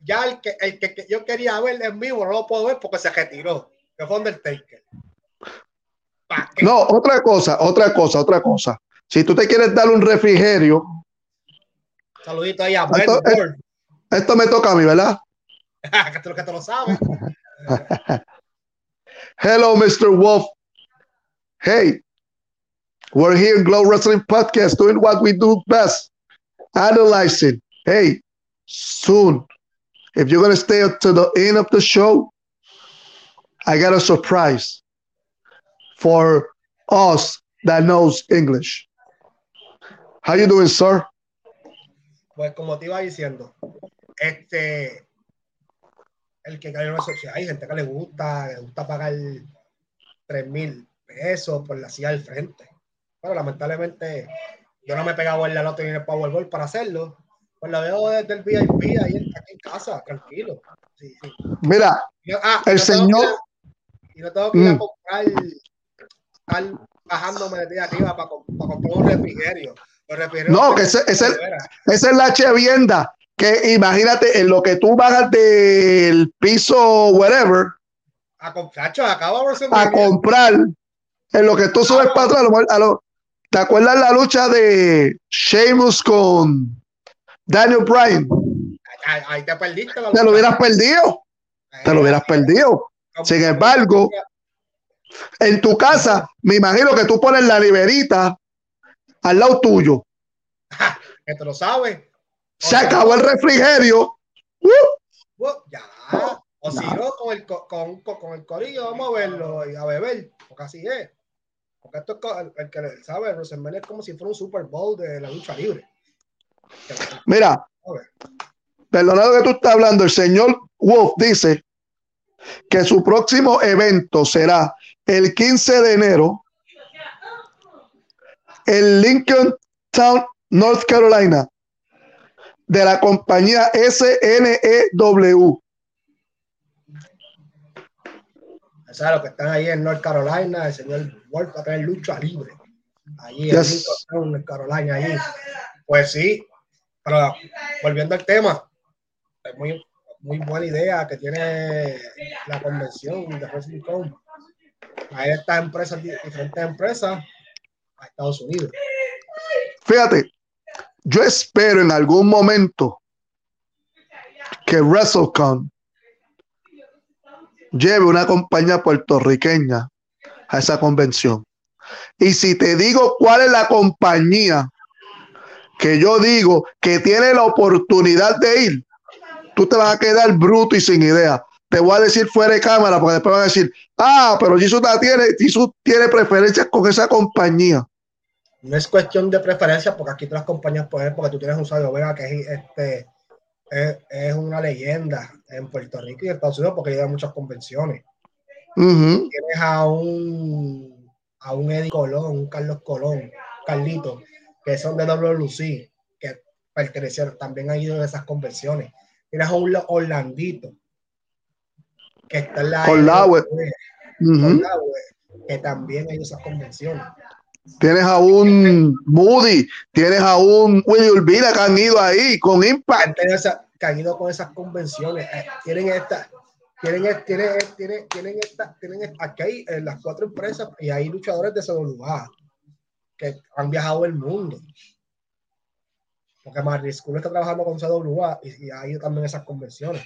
Ya el que, el que, yo quería ver en vivo no lo puedo ver porque se retiró. Que fue Undertaker. No, otra cosa, otra cosa, otra cosa. Si tú te quieres dar un refrigerio. Saludito ahí a esto, esto, me toca a mí, ¿verdad? que tú que te lo sabes. Hello, Mr. Wolf. Hey, we're here Glow Wrestling Podcast doing what we do best analyzing. Hey, soon, if you're going to stay up to the end of the show, I got a surprise for us that knows English. How you doing, sir? Pues como te iba diciendo, este, el que cae en sociedad, hay gente que le gusta, le gusta pagar 3 mil pesos por la silla del frente. Pero lamentablemente yo no me he pegado en la ni en el Powerball para hacerlo. Pues la veo desde el VIP ahí aquí en casa, tranquilo. Sí, sí. Mira, ah, el señor. y no tengo que ir a mm. comprar, estar bajándome de arriba para, para comprar un refrigerio. No, que ese, esa es la chevienda. Que imagínate en lo que tú bajas del piso, whatever, a, acaba a comprar, en lo que tú subes para atrás. ¿Te acuerdas la lucha de Sheamus con Daniel Bryan? Ahí, te perdiste. te lo hubieras perdido. te lo hubieras perdido. Sin embargo, en tu casa, me imagino que tú pones la liberita al lado tuyo. que te lo sabes. Se acabó el refrigerio. Uh. ya. O si no, con el, con, con, el corillo vamos a verlo y a beber, porque así es. Porque esto es el, que sabe, WrestleMania es como si fuera un Super Bowl de la lucha libre. Mira, perdonado que tú estás hablando, el señor Wolf dice que su próximo evento será el 15 de enero en Lincoln Town, North Carolina, de la compañía SNEW. ¿Sabes lo que están ahí en North Carolina? El señor Wolf va a tener lucha libre. Allí en North Carolina, allí. Pues sí, pero volviendo al tema, es muy, muy buena idea que tiene la convención de Wrestling Con. Hay estas empresas, diferentes empresas, a Estados Unidos. Fíjate, yo espero en algún momento que WrestleCon lleve una compañía puertorriqueña a esa convención. Y si te digo cuál es la compañía que yo digo que tiene la oportunidad de ir, tú te vas a quedar bruto y sin idea. Te voy a decir fuera de cámara, porque después van a decir, ah, pero Jesus la tiene, Jesus tiene preferencias con esa compañía. No es cuestión de preferencia, porque aquí todas las compañías pueden, porque tú tienes un Sabio Vega que es, este, es, una leyenda en Puerto Rico y en Estados Unidos porque lleva muchas convenciones. Tienes a un, a un Eddie Colón, un Carlos Colón, Carlito, que son de WLC, que pertenecieron, también han ido a esas convenciones. Tienes a un Orlandito, que está en la. Web. que también hay esas convenciones. Tienes a un Moody, tienes a un Willy Urbina que han ido ahí con Impact. que han ido con esas convenciones. Eh, tienen esta, tienen, tienen, tienen, tienen esta, tienen aquí hay las cuatro empresas y hay luchadores de CWA que han viajado el mundo. Porque Marty School está trabajando con CWA y, y ha ido también esas convenciones.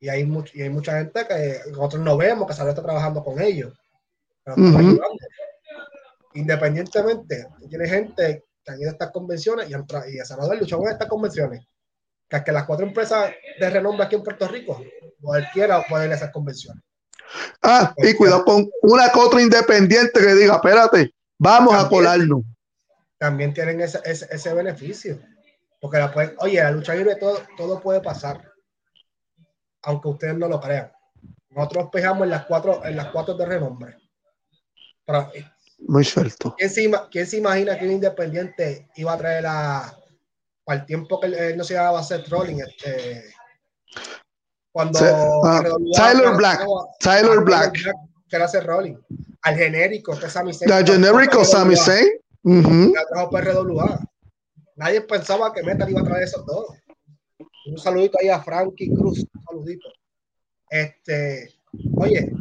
Y hay, y hay mucha gente que nosotros no vemos que sale está trabajando con ellos. Independientemente, tiene gente que han ido a estas convenciones y, han y a Salvador luchado en estas convenciones. Que, que las cuatro empresas de renombre aquí en Puerto Rico, cualquiera puede ir a esas convenciones. Ah, y cuidado con una otra independiente que diga, espérate, vamos a colarnos. También tienen ese, ese, ese beneficio. Porque la pueden, oye, la lucha libre todo, todo puede pasar aunque ustedes no lo crean. Nosotros pegamos en las cuatro, en las cuatro de renombre. Muy cierto. ¿quién se, ¿quién se, imagina que un independiente iba a traer a, para el tiempo que él no se iba a hacer trolling? Este, cuando ah, Tyler Black, Tyler Black, que era hacer rolling, al genérico, que Sami Zayn. Al genérico Sami Zayn. Nadie pensaba que Metal iba a traer esos dos. Un saludito ahí a Frankie Cruz, un saludito. Este, oye,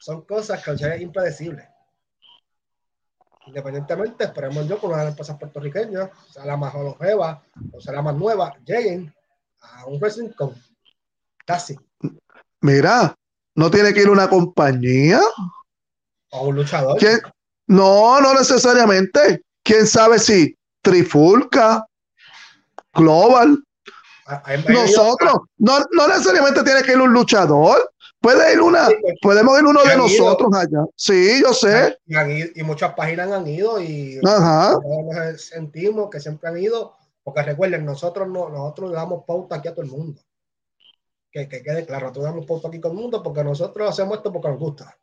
son cosas que es impredecible. Independientemente, esperemos yo de las empresas puertorriqueñas, sea la más longeva o sea la más nueva, lleguen a un Wrestling Con. Casi. Mira, no tiene que ir una compañía. O un luchador. No, no necesariamente. ¿Quién sabe si Trifulca, Global. Nosotros, no, no necesariamente tiene que ir un luchador, puede ir una, pues, podemos ir uno de nosotros allá. Sí, yo sé. Y, muchas páginas han ido y Ajá. sentimos que siempre han ido, porque recuerden, nosotros no, nosotros le damos pauta aquí a todo el mundo. Que, que quede claro, nosotros damos pauta aquí a todo el mundo porque nosotros hacemos esto porque nos gusta.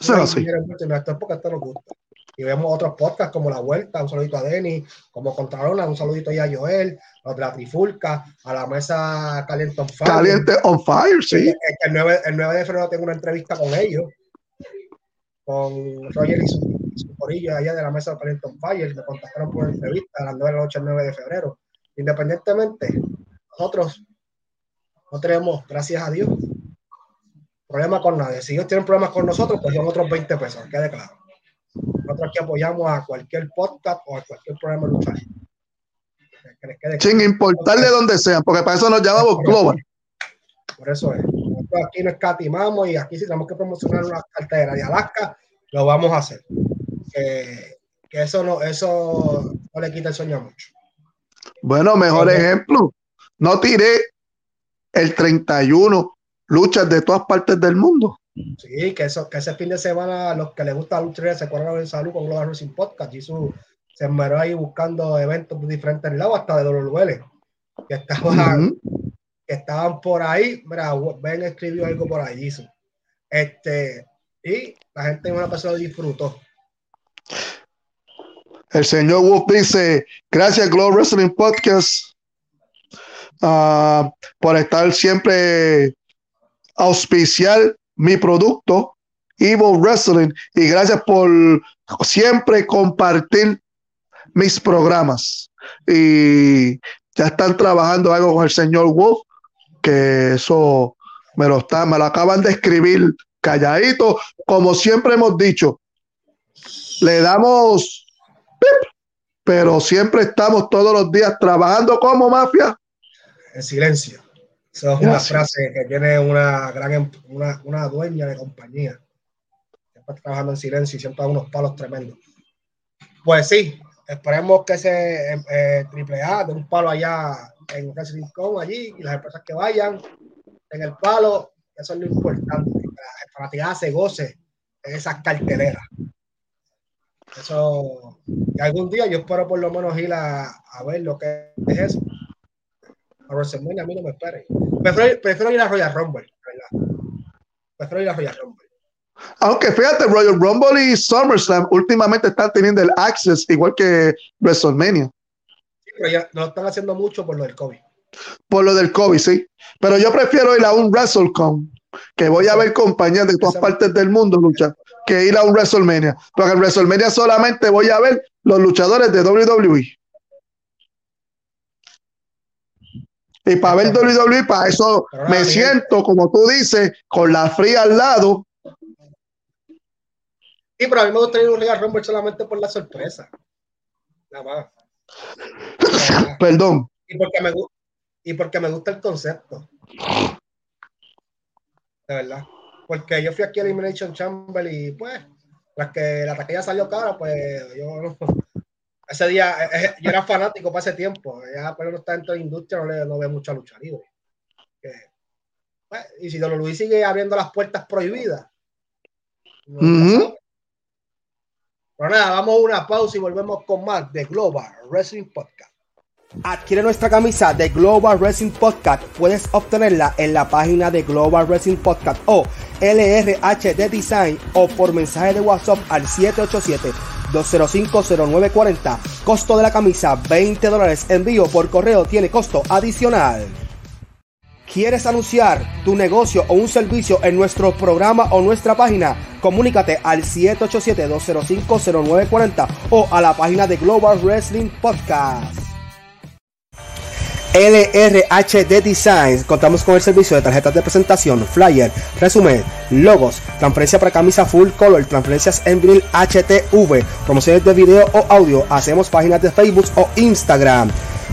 Eso es así. Esto es porque esto nos gusta y vemos otros podcasts como La Vuelta, un saludito a Denis, como Contralona, un saludito ahí a Joel, a la Trifulca, a la mesa Caliente on Fire. Caliente on Fire, sí. El, 9, el 9 de febrero tengo una entrevista con ellos, con Roger y su, corillo allá de la mesa Caliente on Fire, me contactaron por una entrevista a las 9 de la noche el 9 de febrero. Independientemente, nosotros no tenemos, gracias a Dios, problema con nadie. Si ellos tienen problemas con nosotros, pues son otros 20 pesos, quede claro. Nosotros aquí apoyamos a cualquier podcast o a cualquier programa de lucha. Sin importarle dónde sea, porque para eso nos llamamos Global. Por eso es. Nosotros aquí nos escatimamos y aquí si tenemos que promocionar una cartera de Alaska, lo vamos a hacer. que eso no, eso no le quita el sueño a mucho. Bueno, mejor ejemplo. No tiré el 31 luchas de todas partes del mundo. Sí, que, eso, que ese fin de semana a los que les gusta la lucha se acuerdan en salud con Global Wrestling Podcast. Y su, se enmeró ahí buscando eventos de diferentes lados, hasta de WWE, que estaban, que estaban por ahí. Mira, ven, escribió algo por ahí. Este, y la gente en una persona disfrutó. El señor Wolf dice: Gracias, Global Wrestling Podcast, uh, por estar siempre auspicial mi producto, Evil Wrestling, y gracias por siempre compartir mis programas. Y ya están trabajando algo con el señor Wolf, que eso me lo, está, me lo acaban de escribir calladito, como siempre hemos dicho. Le damos, pero siempre estamos todos los días trabajando como mafia. En silencio. Esa es una frase que tiene una gran em, una, una dueña de compañía. Siempre trabajando en silencio y siempre da unos palos tremendos. Pues sí, esperemos que ese eh, triple A de un palo allá en Con allí y las empresas que vayan en el palo, eso es lo importante, que la fanaticada se goce en esas carteleras. Eso, y algún día yo espero por lo menos ir a, a ver lo que es eso. A WrestleMania a mí no me esperen. Prefiero, prefiero ir a Royal Rumble, ¿verdad? Prefiero ir a Royal Rumble. Aunque fíjate, Royal Rumble y SummerSlam últimamente están teniendo el access igual que WrestleMania. Sí, pero ya no lo están haciendo mucho por lo del COVID. Por lo del COVID, sí. Pero yo prefiero ir a un WrestleCon, que voy a ver compañías de todas partes del mundo luchar, que ir a un WrestleMania. Porque en WrestleMania solamente voy a ver los luchadores de WWE. Y para ver WWE, para eso Pero me siento, como tú dices, con la fría al lado. Sí, pero a mí me gustaría ir a un Royal Rumble solamente por la sorpresa. Nada más. Nada más. Perdón. Y porque me, y porque me gusta el concepto. De verdad. Porque yo fui aquí a Elimination Chamber y pues, las que la taquilla salió cara, pues yo no- ese día eh, eh, yo era fanático para ese tiempo. Ya pero no está dentro de la industria, no, le, no ve mucha lucha libre. Que, pues, y si Don Luis sigue abriendo las puertas prohibidas. no. Pero nada, vamos a una pausa y volvemos con más de Global Wrestling Podcast. Adquiere nuestra camisa de Global Wrestling Podcast. Puedes obtenerla en la página de Global Wrestling Podcast o LRHD Design o por mensaje de WhatsApp al 787-205-0940. Costo de la camisa 20 dólares. Envío por correo tiene costo adicional. ¿Quieres anunciar tu negocio o un servicio en nuestro programa o nuestra página? Comunícate al 787-205-0940 o a la página de Global Wrestling Podcast. LRHD Designs. Contamos con el servicio de tarjetas de presentación, flyer, resumen, logos, transferencia para camisa full color, transferencias en vinil HTV, promociones de video o audio. Hacemos páginas de Facebook o Instagram.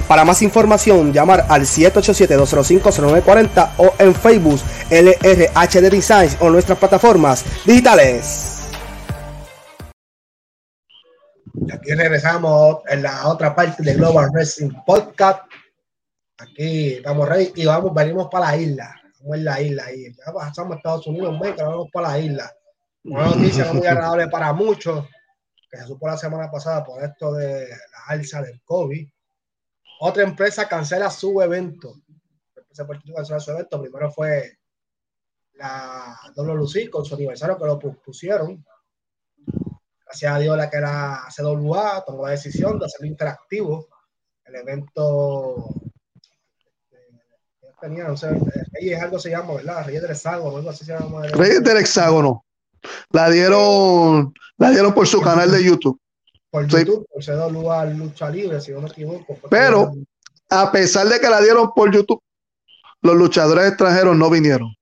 Para más información, llamar al 787-205-0940 o en Facebook LRHD Designs o nuestras plataformas digitales. Y aquí regresamos en la otra parte de Global Wrestling Podcast. Aquí estamos ready y vamos, venimos para la isla. Estamos en la isla y ya pasamos a Estados Unidos, México, vamos para la isla. Una noticia no muy agradable para muchos, que se supo la semana pasada por esto de la alza del COVID. Otra empresa cancela su evento. La empresa cancela su evento. Primero fue la WLC con su aniversario que lo pusieron. Gracias a Dios la que era CWA tomó la decisión de hacerlo interactivo. El evento tenía, no sé, Reyes algo se llama, ¿verdad? Reyes del Hexágono, algo así se llama. Reyes del Hexágono. La dieron, la dieron por su canal de YouTube. Por. YouTube, por CWA Lucha Libre, si no me equivoco. Pero- A pesar de que la dieron por YouTube, los luchadores extranjeros no vinieron.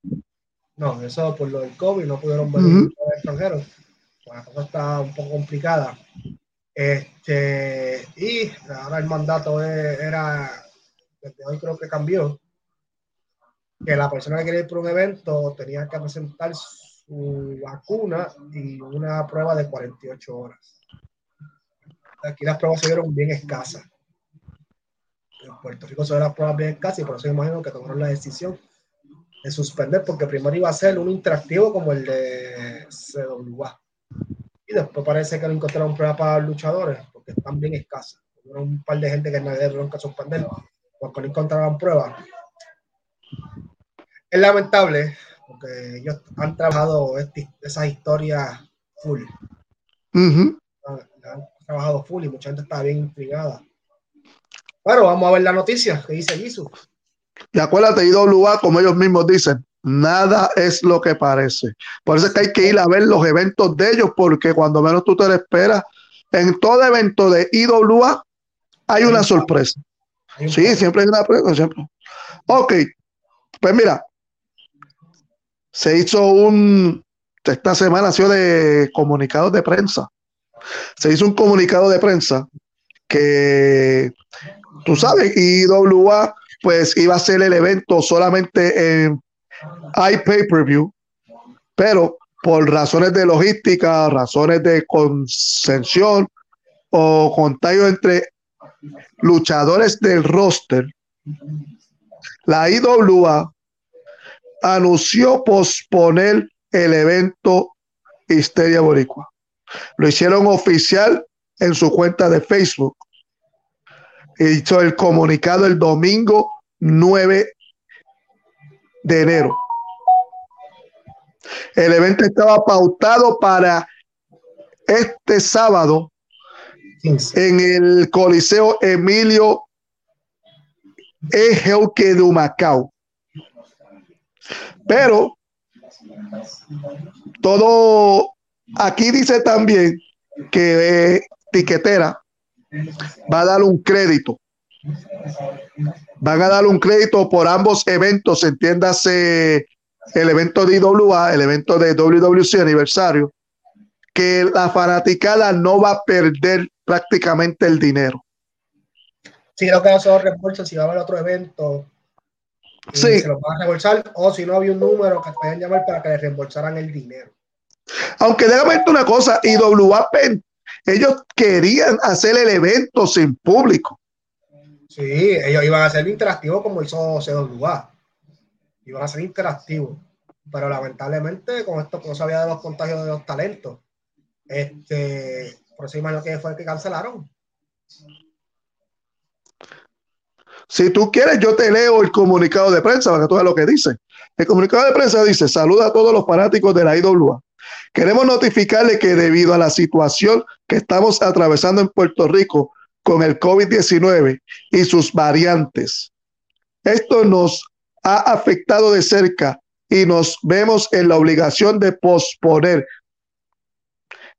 No, eso por lo del COVID no pudieron venir Ujú. los extranjeros. Pues la cosa está un poco complicada. Este, y ahora el mandato era, desde hoy creo que cambió, que la persona que quería ir por un evento tenía que presentar su vacuna y una prueba de 48 horas. Aquí las pruebas se vieron bien escasas. En Puerto Rico se las pruebas bien escasas y por eso me imagino que tomaron la decisión de suspender porque primero iba a ser un interactivo como el de CWA. Y después parece que no encontraron pruebas para luchadores porque están bien escasas. Hubo un par de gente que nadie tuvieron que suspender porque no encontraban pruebas. Es lamentable porque ellos han trabajado esti- esas historias full. Han, han trabajado full y mucha gente está bien intrigada. Pero vamos a ver la noticia que dice Jisoo. Y acuérdate, IWA, como ellos mismos dicen, nada es lo que parece. Por eso es que hay que ir a ver los eventos de ellos, porque cuando menos tú te lo esperas, en todo evento de IWA hay una sorpresa. Sí, siempre hay una siempre. Ok, pues mira, se hizo un, esta semana ha sido de comunicados de prensa. Se hizo un comunicado de prensa que, tú sabes, IWA pues iba a ser el evento solamente en iPay-per-view, pero por razones de logística, razones de concesión, o contagio entre luchadores del roster, la IWA anunció posponer el evento Histeria Boricua. Lo hicieron oficial en su cuenta de Facebook. Hizo el comunicado el domingo 9 de enero. El evento estaba pautado para este sábado en el Coliseo Emilio Ejelque de Macao. Pero todo aquí dice también que eh, Tiquetera va a dar un crédito. Van a dar un crédito por ambos eventos, entiéndase el evento de IWA, el evento de WWC aniversario, que la fanaticada no va a perder prácticamente el dinero. Sí, creo que son reembolsos si va a haber otro evento. Sí. Se lo van a reembolsar, o si no había un número que puedan llamar para que le reembolsaran el dinero. Aunque déjame una cosa, IWA ellos querían hacer el evento sin público. Sí, ellos iban a hacer interactivo como hizo CWA. Iban a ser interactivo. Pero lamentablemente, con esto que no sabía de los contagios de los talentos, este, por eso imagino que fue el que cancelaron. Si tú quieres, yo te leo el comunicado de prensa para que tú veas lo que dice. El comunicado de prensa dice: Saluda a todos los fanáticos de la IWA. Queremos notificarle que debido a la situación que estamos atravesando en Puerto Rico con el COVID-19 y sus variantes, esto nos ha afectado de cerca y nos vemos en la obligación de posponer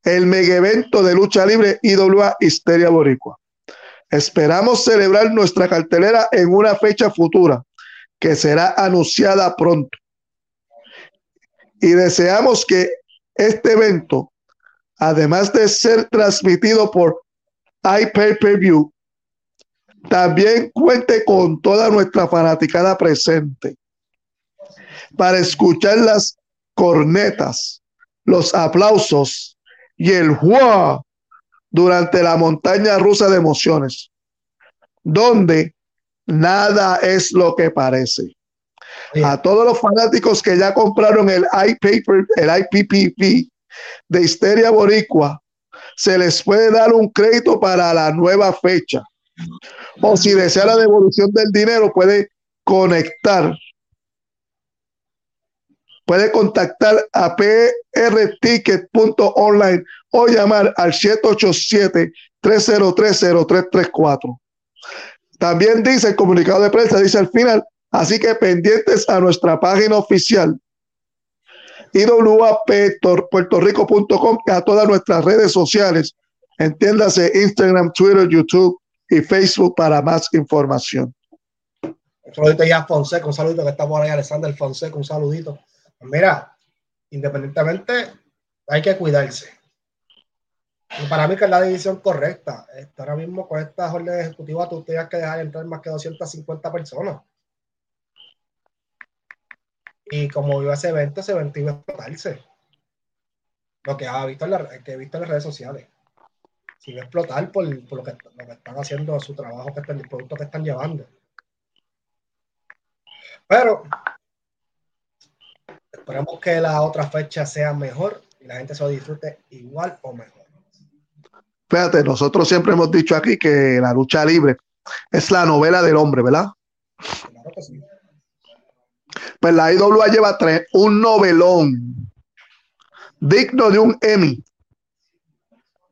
el mega evento de lucha libre IWA Histeria Boricua. Esperamos celebrar nuestra cartelera en una fecha futura que será anunciada pronto. Y deseamos que este evento, además de ser transmitido por iPay-Per-View, también cuente con toda nuestra fanaticada presente para escuchar las cornetas, los aplausos y el ¡wow! Durante la montaña rusa de emociones, donde nada es lo que parece. A todos los fanáticos que ya compraron el iPaper, el IPPP de Histeria Boricua, se les puede dar un crédito para la nueva fecha. O si desea la devolución del dinero, puede conectar. Puede contactar a prticket.online o llamar al 787-303-0334. También dice el comunicado de prensa, dice al final, Así que pendientes a nuestra página oficial iwappuertorico.com y a todas nuestras redes sociales. Entiéndase Instagram, Twitter, YouTube y Facebook para más información. Un saludito ya Fonseca, un saludito que está por ahí, Alexander Fonseca, un saludito. Mira, independientemente, hay que cuidarse. Para mí que es la decisión correcta. Este, ahora mismo con esta orden ejecutiva tú tienes que dejar entrar más que 250 personas. Y como iba ese evento, ese evento iba a explotarse. Lo que, ha visto en que he visto en las redes sociales. Se iba a explotar por, por lo, que, lo, que, están haciendo, su trabajo, que están, el producto que están llevando. Pero esperemos que la otra fecha sea mejor y la gente se lo disfrute igual o mejor. Fíjate, nosotros siempre hemos dicho aquí que la lucha libre es la novela del hombre, ¿verdad? Claro que sí. Pues la IWA lleva tres, un novelón digno de un Emmy.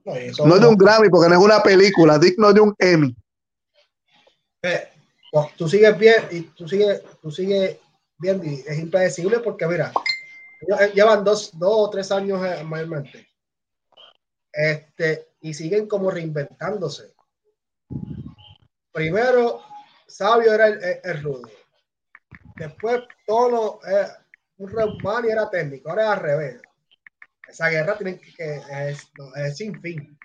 No, de un Grammy, porque no es una película, digno de un Emmy. Eh, tú sigues bien y tú sigues, tú sigues bien es impredecible porque mira, eh, llevan dos, dos o tres años eh, mayormente. Este, y siguen como reinventándose. Primero, Sabio era el, el, rudo. Después todo eh, un y era técnico, ahora es al revés. Esa guerra tiene que, es, sin fin.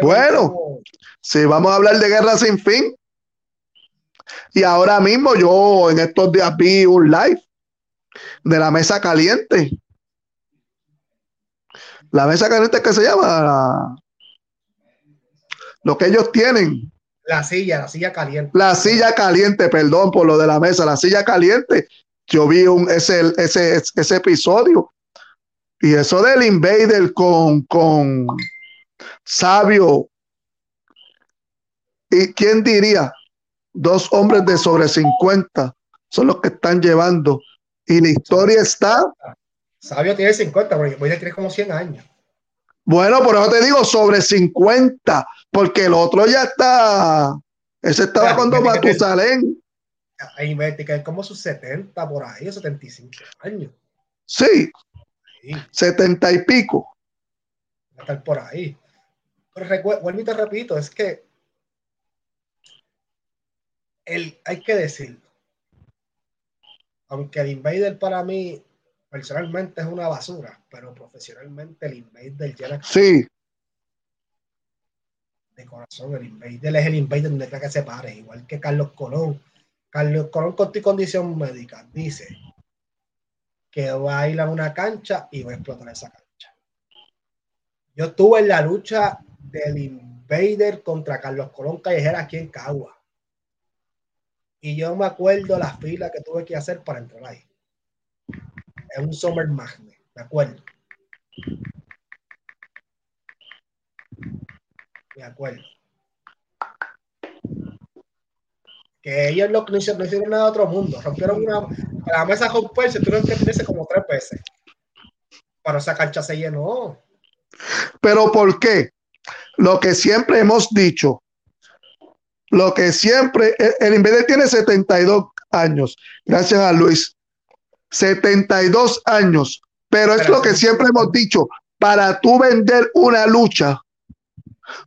Bueno, si vamos a hablar de guerra sin fin, y ahora mismo yo en estos días vi un live de la mesa caliente. La mesa caliente que se llama lo que ellos tienen. La silla, la silla caliente. La silla caliente, perdón por lo de la mesa, la silla caliente. Yo vi un, ese, ese, ese episodio. Y eso del Invader con, con Sabio. ¿Y quién diría? Dos hombres de sobre 50 son los que están llevando. Y la historia está. Sabio tiene 50, pero voy a tener como 100 años. Bueno, por eso te digo sobre 50, porque el otro ya está. Ese estaba cuando Matusalén. Ahí que como sus 70 por ahí, 75 años. Sí, sí. 70 y pico. Va a estar por ahí. Pero vuelvo y te repito, es que el, hay que decirlo aunque el Invader para mí personalmente es una basura, pero profesionalmente el Invader llena sí. de corazón. El Invader es el Invader donde que se pare, igual que Carlos Colón. Carlos Colón con tu condición médica dice que va a ir a una cancha y va a explotar esa cancha. Yo estuve en la lucha del Invader contra Carlos Colón Callejera aquí en Cagua. Y yo me acuerdo la fila que tuve que hacer para entrar ahí. Es un Summer Magnet, me acuerdo. Me acuerdo. Que ellos no, no hicieron nada de otro mundo. Rompieron una. La mesa romperse, tuvieron que tenerse como tres veces. Para esa cancha se llenó. Pero ¿por qué? Lo que siempre hemos dicho, lo que siempre, el, Invader tiene 72 años, gracias a Luis. 72 años, pero es lo que siempre hemos dicho, para tú vender una lucha.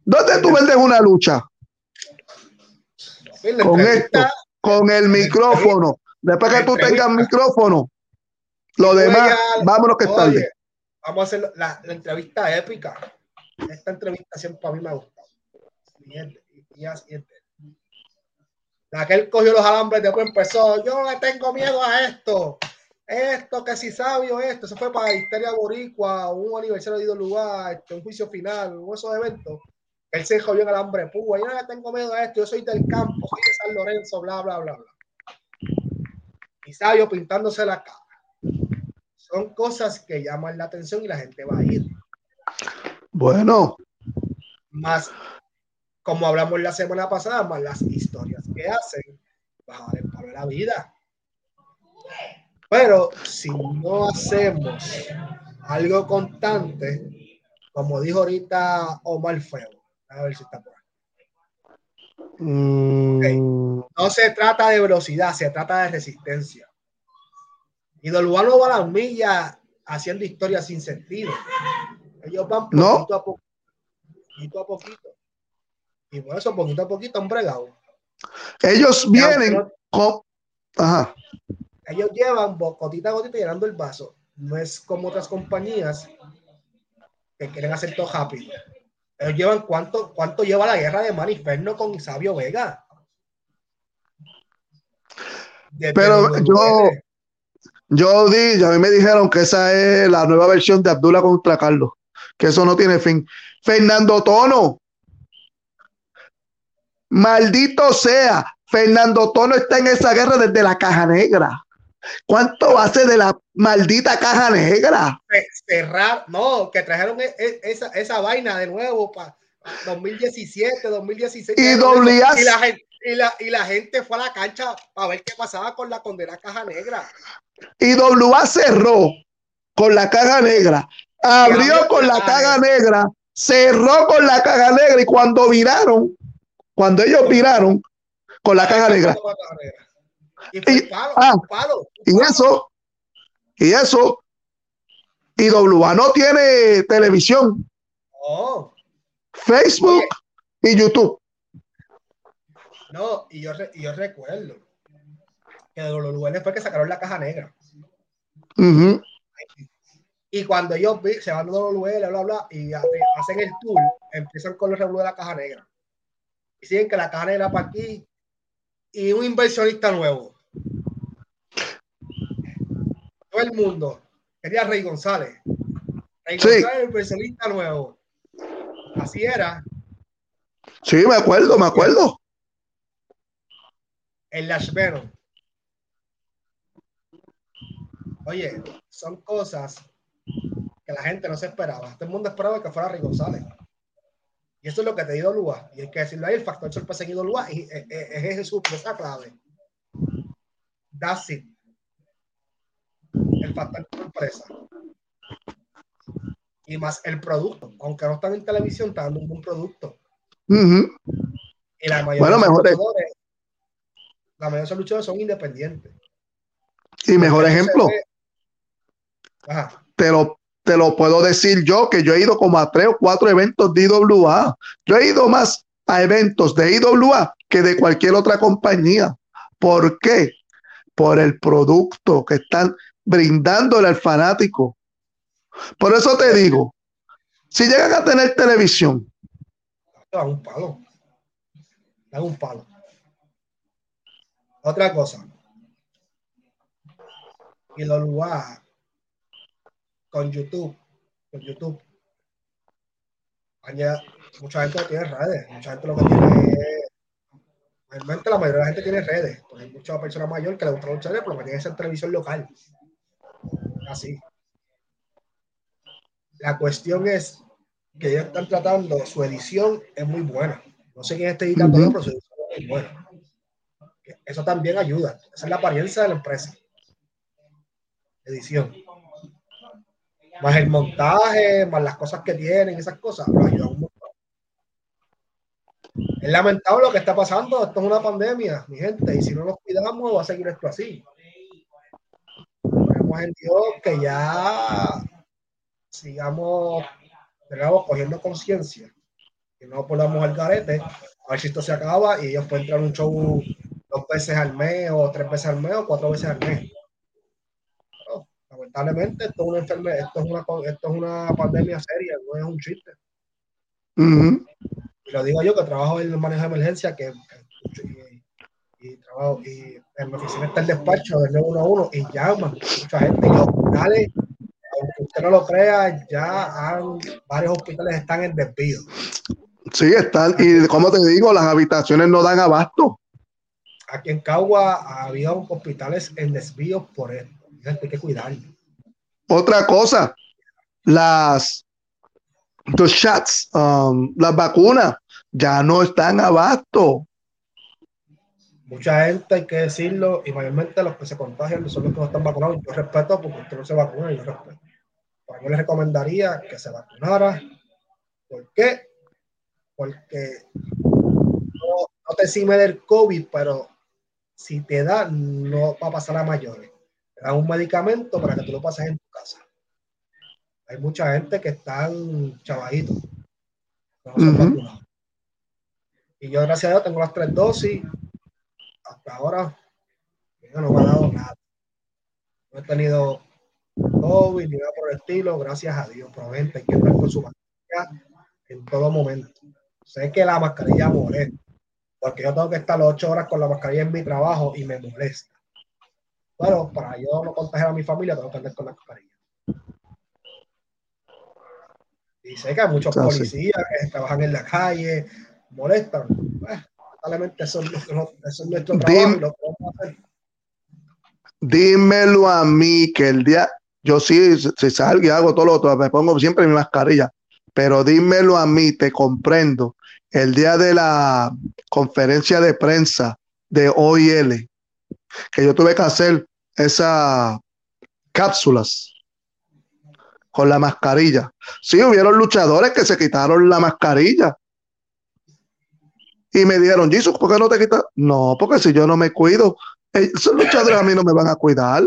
¿Dónde tú vendes una lucha? Con esto, con el micrófono. Después que tú tengas micrófono, lo demás, vámonos que tarde. Vamos a hacer la, entrevista épica. Esta entrevista siempre a mí me ha gustado. La que él cogió los alambres, después empezó, yo le tengo miedo a esto. Esto, que si sabio, esto. Eso fue para Histeria Boricua, un aniversario de lugar, este, un juicio final, un esos eventos. Él se jodió en el hambre púa. Yo no le tengo miedo a esto, yo soy del campo, soy de San Lorenzo, bla, bla, bla, bla. Y sabio pintándose la cara. Son cosas que llaman la atención y la gente va a ir. Bueno. Más como hablamos la semana pasada, más las historias que hacen, bajar el palo de la vida. Pero si no hacemos algo constante, como dijo ahorita Omar Feo, a ver si está por ahí. Mm. No se trata de velocidad, se trata de resistencia. Y Dolubano va a las millas haciendo historias sin sentido. Ellos van poquito a poquito, poquito a poquito. Y por eso, poquito a poquito han bregado. Ellos vienen con. Ajá. Ellos llevan gotita a gotita llenando el vaso. No es como otras compañías que quieren hacer todo rápido. Ellos llevan cuánto, cuánto lleva la guerra de Maniferno con Sabio Vega. Pero yo, yo di, a mí me dijeron que esa es la nueva versión de Abdullah contra Carlos, que eso no tiene fin. Fernando Tono, Maldito sea, Fernando Tono está en esa guerra desde la caja negra. ¿Cuánto hace de la maldita caja negra? Cerrar, no, que trajeron e, e, esa, esa vaina de nuevo para 2017, 2016. Y, y, la gente, y, la, y la gente fue a la cancha para ver qué pasaba con la condena caja negra. Y WA cerró con la caja negra, abrió con la caja negra, cerró con la caja negra y cuando viraron, cuando ellos viraron con la caja negra. Y, ah, y eso, y eso, y WA no tiene televisión, oh. Facebook y YouTube. No, y yo, y yo recuerdo que de WA fue que sacaron la caja negra. Y cuando ellos se van bla, bla, bla, y hacen el tour, empiezan con los revuelos de la caja negra siguen que la caja era para aquí y un inversionista nuevo. Todo el mundo quería Rey González. Encontrar el inversionista nuevo. Así era. Sí, me acuerdo, me acuerdo. El Lash Venom. Oye, son cosas que la gente no se esperaba. Todo el mundo esperaba que fuera Rick González. Y eso es lo que te dio Lua. Y hay que decirlo ahí, el factor sorpresa que Lua y es, es, es su pieza clave. That's it. El factor sorpresa. Y más el producto. Aunque no están en televisión, están dando un buen producto. Uh -huh. Y la mayoría Bueno, de los es- luchadores, la mayoría de esos luchadores son independientes. Y mejor ejemplo, ve- Ajá. te lo, te lo puedo decir yo, que yo he ido como a tres o cuatro eventos de IWA. Yo he ido más a eventos de IWA que de cualquier otra compañía. ¿Por qué? Por el producto que están brindándole al fanático. Por eso te digo, si llegan a tener televisión, te dan un palo. Dan un palo. Otra cosa. Y los lugares con YouTube, con YouTube, añade- mucha gente no tiene redes, mucha gente lo que tiene realmente la mayoría de la gente tiene redes, porque hay muchas personas mayores que le gustan los redes, pero que tienen esa televisión local. Así. La cuestión es que ellos están tratando, su edición es muy buena. No sé quién está editando, Ujú. pero su edición es muy buena. Eso también ayuda. Esa es la apariencia de la empresa. Edición. Más el montaje, más las cosas que tienen, esas cosas, lo ayudan un. Es lamentable lo que está pasando. Esto es una pandemia, mi gente, y si no nos cuidamos, va a seguir esto así. Esperemos en Dios que ya sigamos, digamos, cogiendo conciencia, que no podamos al garete, a ver si esto se acaba y ellos pueden entrar un show dos veces al mes, o tres veces al mes, o cuatro veces al mes. Lamentablemente, esto es una enfermedad, esto es una, esto es una pandemia seria, no es un chiste. Y lo digo yo que trabajo en el manejo de emergencia, que, que- y, y trabajo, y en mi oficina está el despacho del 911 y llaman mucha gente. Y los hospitales, aunque usted no lo crea, ya han, varios hospitales están en despido. sí, están, y como te digo, las habitaciones no dan abasto. Aquí en Cagua había hospitales en desvío por esto. Gente, hay que cuidarlo. Otra cosa, las los shots, um, las vacunas ya no están abasto. Mucha gente, hay que decirlo, y mayormente los que se contagian son los que no están vacunados. Yo respeto porque usted no se vacuna, yo respeto. Pero yo le recomendaría que se vacunara. ¿Por qué? Porque no, no te exime del COVID, pero si te da, no va a pasar a mayores. Dan un medicamento para que tú lo pases en tu casa. Hay mucha gente que están chavaditos. No se. Y yo, gracias a Dios, tengo las tres dosis. Hasta ahora yo no me ha dado nada. No he tenido COVID ni nada por el estilo, gracias a Dios. Pero gente, hay que estar con su mascarilla en todo momento. Sé que la mascarilla molesta, porque yo tengo que estar ocho horas con la mascarilla en mi trabajo y me molesta. Bueno, para yo no contagiar a mi familia, tengo que andar con la mascarilla. Y sé que hay muchos Ah, sí. policías que trabajan en la calle, molestan. Pues, lamentablemente eso eso es nuestro Dim- trabajo y lo a hacer. Dímelo a mí que el día, yo sí, si salgo y hago todo lo otro, me pongo siempre mi mascarilla, pero dímelo a mí, te comprendo. El día de la conferencia de prensa de OIL, que yo tuve que hacer esas cápsulas con la mascarilla. Sí, hubieron luchadores que se quitaron la mascarilla. Y me dijeron, Jesus, ¿por qué no te quitas? No, porque si yo no me cuido, eh, esos luchadores a mí no me van a cuidar.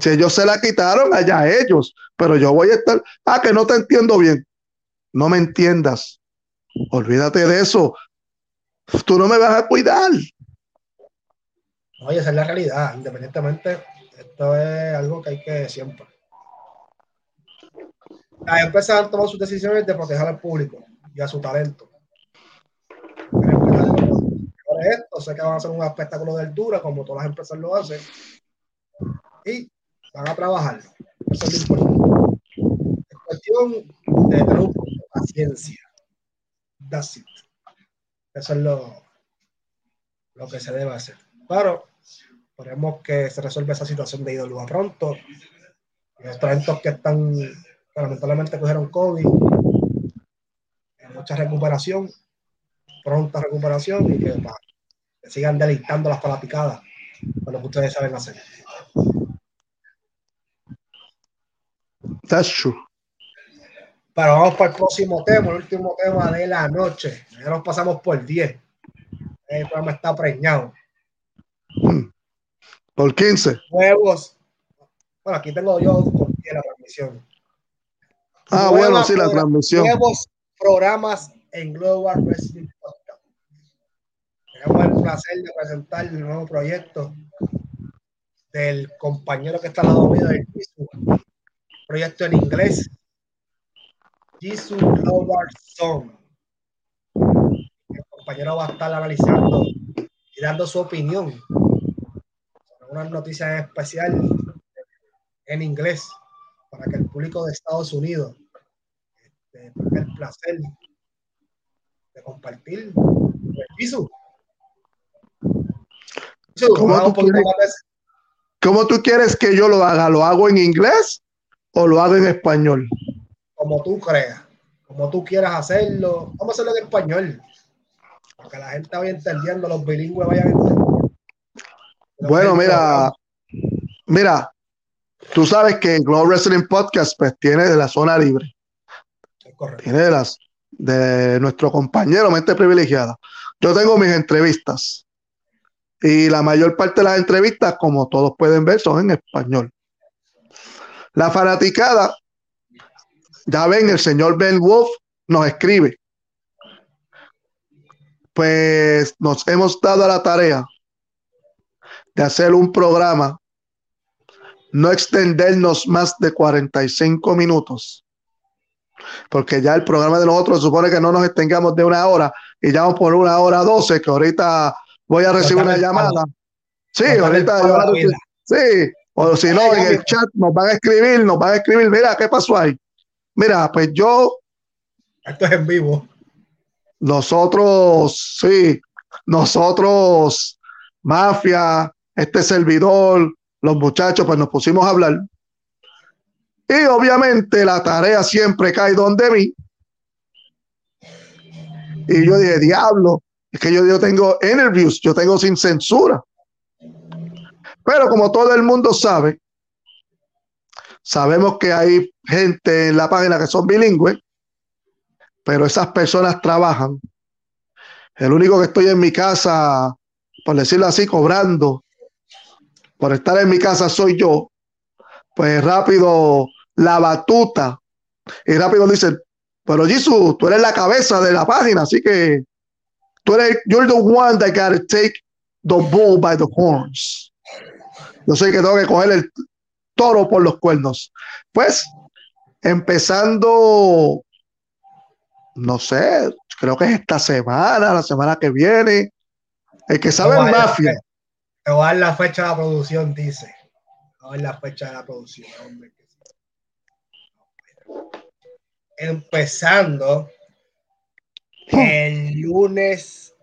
Si ellos se la quitaron, allá ellos. Pero yo voy a estar. Ah, que no te entiendo bien. No me entiendas. Olvídate de eso. Tú no me vas a cuidar. Oye, esa es la realidad, independientemente, esto es algo que hay que siempre. Las empresas han tomado sus decisiones de proteger al público y a su talento. "Por esto, sé que van a hacer un espectáculo de altura, como todas las empresas lo hacen, y van a trabajar. Eso es lo importante. cuestión de tener paciencia. That's it. Eso es lo, lo que se debe hacer. Pero esperemos que se resuelva esa situación de IWA pronto. Los talentos que están, que lamentablemente cogieron COVID, mucha recuperación, pronta recuperación y que sigan deleitando las palapicadas con lo que ustedes saben hacer. That's true. Pero vamos para el próximo tema, el último tema de la noche. Ya nos pasamos por 10. El programa está preñado. Por 15. Nuevos. Bueno, aquí tengo yo por 10 la transmisión. Ah, Nueva bueno, sí, la transmisión. Nuevos programas en Global Wrestling Podcast. Tenemos el placer de presentar el nuevo proyecto del compañero que está al lado mío del Jisoo. Proyecto en inglés. Jisoo Global Zone. El compañero va a estar analizando y dando su opinión unas noticias en especial en inglés para que el público de Estados Unidos este, tenga el placer de compartir. Jisoo, ¿Cómo tú quieres? ¿Cómo tú quieres que yo lo haga? ¿Lo hago en inglés o lo hago en español? como tú creas, como tú quieras hacerlo. Vamos a hacerlo en español. Para que la gente vaya entendiendo, los bilingües vayan entendiendo. Bueno, mira, mira, tú sabes que Global Wrestling Podcast pues tiene de la zona libre, correcto. tiene de las de nuestro compañero mente privilegiada. Yo tengo mis entrevistas y la mayor parte de las entrevistas, como todos pueden ver, son en español. La fanaticada, ya ven, el señor Ben Wolf nos escribe. Pues nos hemos dado a la tarea de hacer un programa, no extendernos más de 45 minutos, porque ya el programa de nosotros supone que no nos extengamos de una hora y ya vamos por una hora 12, que ahorita voy a recibir una llamada. Sí, ahorita yo la. Sí, o si no, en el chat nos van a escribir, nos van a escribir, mira, ¿qué pasó ahí? Mira, pues yo, Esto es en vivo. nosotros, sí, nosotros, mafia, este servidor, los muchachos, pues nos pusimos a hablar. Y obviamente la tarea siempre cae donde mí. Y yo dije, diablo, es que yo, yo tengo interviews, yo tengo sin censura. Pero como todo el mundo sabe, sabemos que hay gente en la página que son bilingües, pero esas personas trabajan. El único que estoy en mi casa, por decirlo así, cobrando por estar en mi casa soy yo. Pues rápido la batuta y rápido dicen, pero Jesús, tú eres la cabeza de la página, así que tú eres, you're the one that gotta take the bull by the horns. Yo sé que tengo que coger el toro por los cuernos. Pues, empezando, no sé, creo que es esta semana, la semana que viene. El que sabe dar- mafia, Te voy a dar la fecha de la producción, dice. Voy a la fecha de la producción, hombre. Empezando el lunes,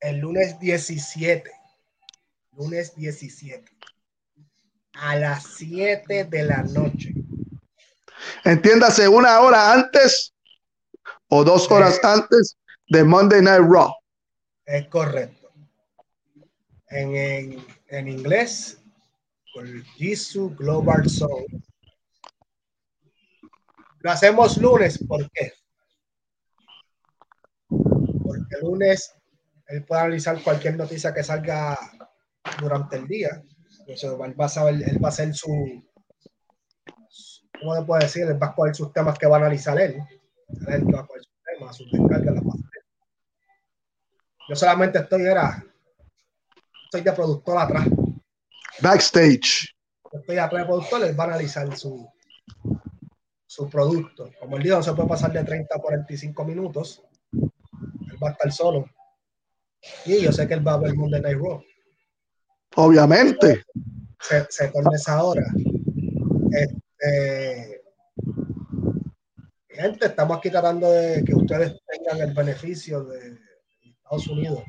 el lunes 17. Lunes 17. A las 7 de la noche. entiéndase, una hora antes o dos horas antes de Monday Night Raw. Es correcto. En, en, en inglés, por Jisoo Global Zone. Lo hacemos lunes, ¿por qué? Porque lunes él puede analizar cualquier noticia que salga durante el día. Entonces, él va a saber, él va a hacer su, ¿cómo le puedo decir? Él va a coger sus temas que va a analizar él. Él va a coger sus temas, sus descargas, las. Yo solamente estoy, era, estoy de productor atrás. Backstage. Estoy atrás de productor, él va a analizar su, su producto. Como el día no se puede pasar de 30 a 45 minutos, él va a estar solo. Y yo sé que él va a ver Monday Night Raw. Obviamente. Se, se torna esa hora. Este, gente, estamos aquí tratando de que ustedes tengan el beneficio de Estados Unidos.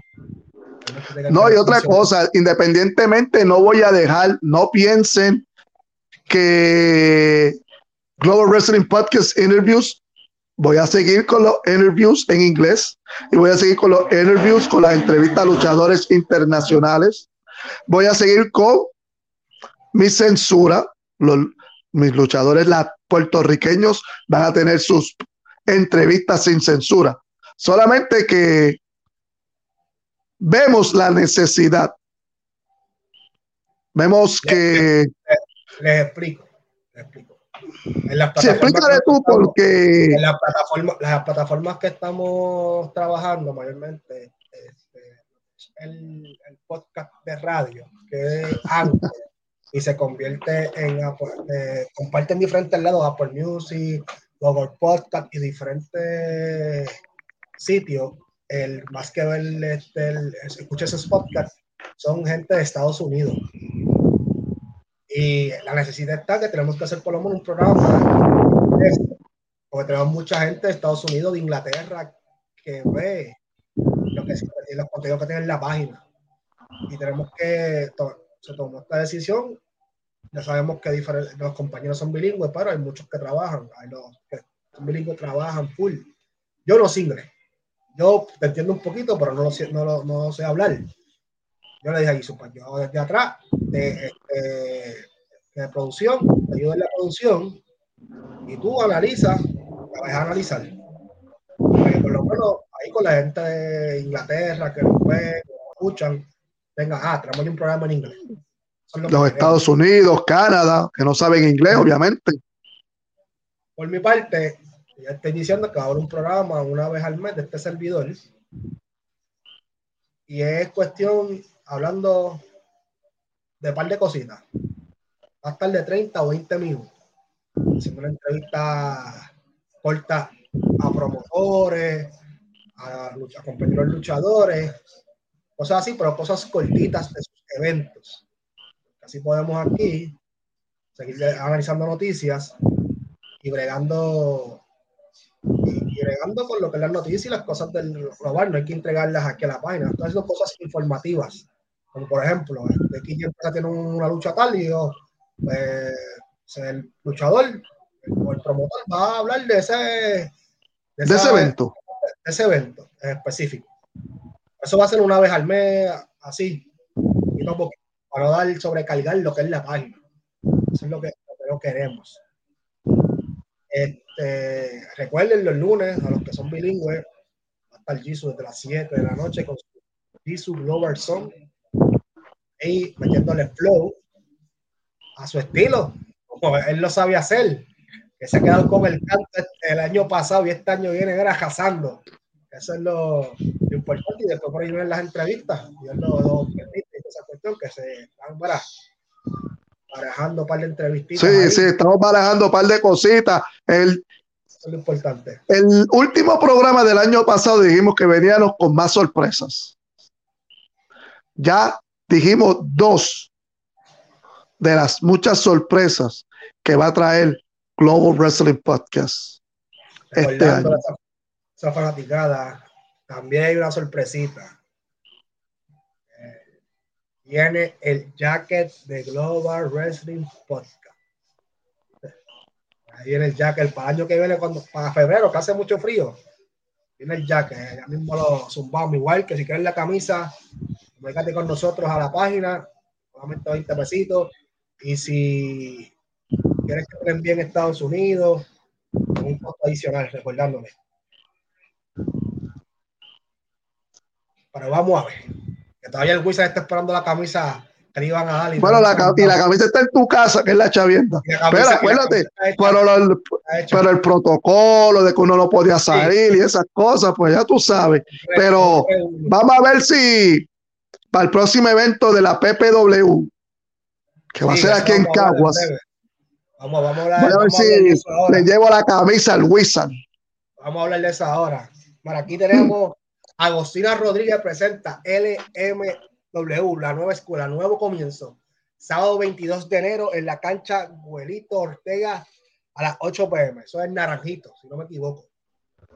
No, y otra cosa, independientemente, no voy a dejar, no piensen que Global Wrestling Podcast Interviews, voy a seguir con los interviews en inglés y voy a seguir con los interviews con las entrevistas a luchadores internacionales. Voy a seguir con mi censura. Los, mis luchadores la, puertorriqueños van a tener sus entrevistas sin censura. Solamente que vemos la necesidad. Vemos que... Les, explico, les explico. En las explícale tú porque... En las plataformas, las plataformas que estamos trabajando mayormente, este, el, el, podcast de radio, que es Anchor, y se convierte en Apple, eh, comparten diferentes lados, Apple Music, Google Podcast y diferentes sitios. El más que ver, este, el, escucha esos podcasts, son gente de Estados Unidos. Y la necesidad está que tenemos que hacer por lo menos un programa, porque tenemos mucha gente de Estados Unidos, de Inglaterra, que ve lo que, los contenidos que tienen en la página. Y tenemos que se tomó esta decisión. Ya sabemos que los compañeros son bilingües, pero hay muchos que trabajan. Hay los que son bilingües, trabajan full. Yo no sé inglés. Yo te entiendo un poquito, pero no lo sé, no no sé hablar. Yo le dije a Isupa, yo desde atrás, de, este, de producción, te ayudo en la producción, y tú analizas, la a analizar. por lo menos ahí con la gente de Inglaterra que nos ven, que nos escuchan, venga, ah, tenemos un programa en inglés. Los Estados Unidos, Canadá, que no saben inglés, obviamente. Por mi parte, ya estoy diciendo que ahora un programa una vez al mes de este servidor. Y es cuestión, hablando de par de cositas. Va a estar de 30 o 20 minutos. Haciendo una entrevista corta a promotores, a, a compañeros luchadores, cosas así, pero cosas cortitas de sus eventos. Así podemos aquí seguir analizando noticias y bregando bregando con lo que es las noticias y las cosas del global. No hay que entregarlas aquí a la página. Entonces son cosas informativas. Como por ejemplo, de aquí ya tiene una lucha tal y yo, pues, el luchador o el promotor va a hablar de ese, de, ese evento. De ese evento específico. Eso va a ser una vez al mes, así, y no para no dar sobrecargar lo que es la página. Eso es lo que, lo que queremos. Este, recuerden los lunes, a los que son bilingües, va a estar Jisoo desde las 7 de la noche con su Jisoo Global Song y metiéndole flow a su estilo, como él lo sabe hacer, que se ha quedado con el canto el año pasado y este año viene era. Eso es lo, importante y después por ahí vienen las entrevistas y lo, lo permite esa cuestión que se están para, barajando un par de entrevistas. Sí, sí, estamos barajando un par de cositas. El, Eso es lo importante. El último programa del año pasado dijimos que veníamos con más sorpresas. Ya dijimos dos de las muchas sorpresas que va a traer Global Wrestling Podcast. Este año. esa fanaticada también hay una sorpresita. Viene el jacket de Global Wrestling Podcast. Ahí viene el jacket para el año que viene, cuando, para febrero, que hace mucho frío. Viene el jacket, ya mismo lo zumbamos. Igual que si quieres la camisa, comunícate con nosotros a la página, solamente 20 pesitos. Y si quieres que te envíen Estados Unidos, un costo adicional, recordándome. Pero vamos a ver. Que todavía el Wizard está esperando la camisa que le iban a dar. Y bueno, la, y la camisa está en tu casa, que es la chavienda. Pero acuérdate, pero, el protocolo de que uno no podía salir y esas cosas, pues ya tú sabes. Pero vamos a ver si para el próximo evento de la PPW, que va a ser aquí en Caguas. Vamos, vamos a hablar, a ver si le llevo la camisa al Wizard. Vamos a hablar de eso ahora. Para aquí tenemos Agostina Rodríguez presenta LMW, la nueva escuela, nuevo comienzo. Sábado 22 de enero en la cancha Guelito Ortega a las 8 pm. Eso es Naranjito, si no me equivoco.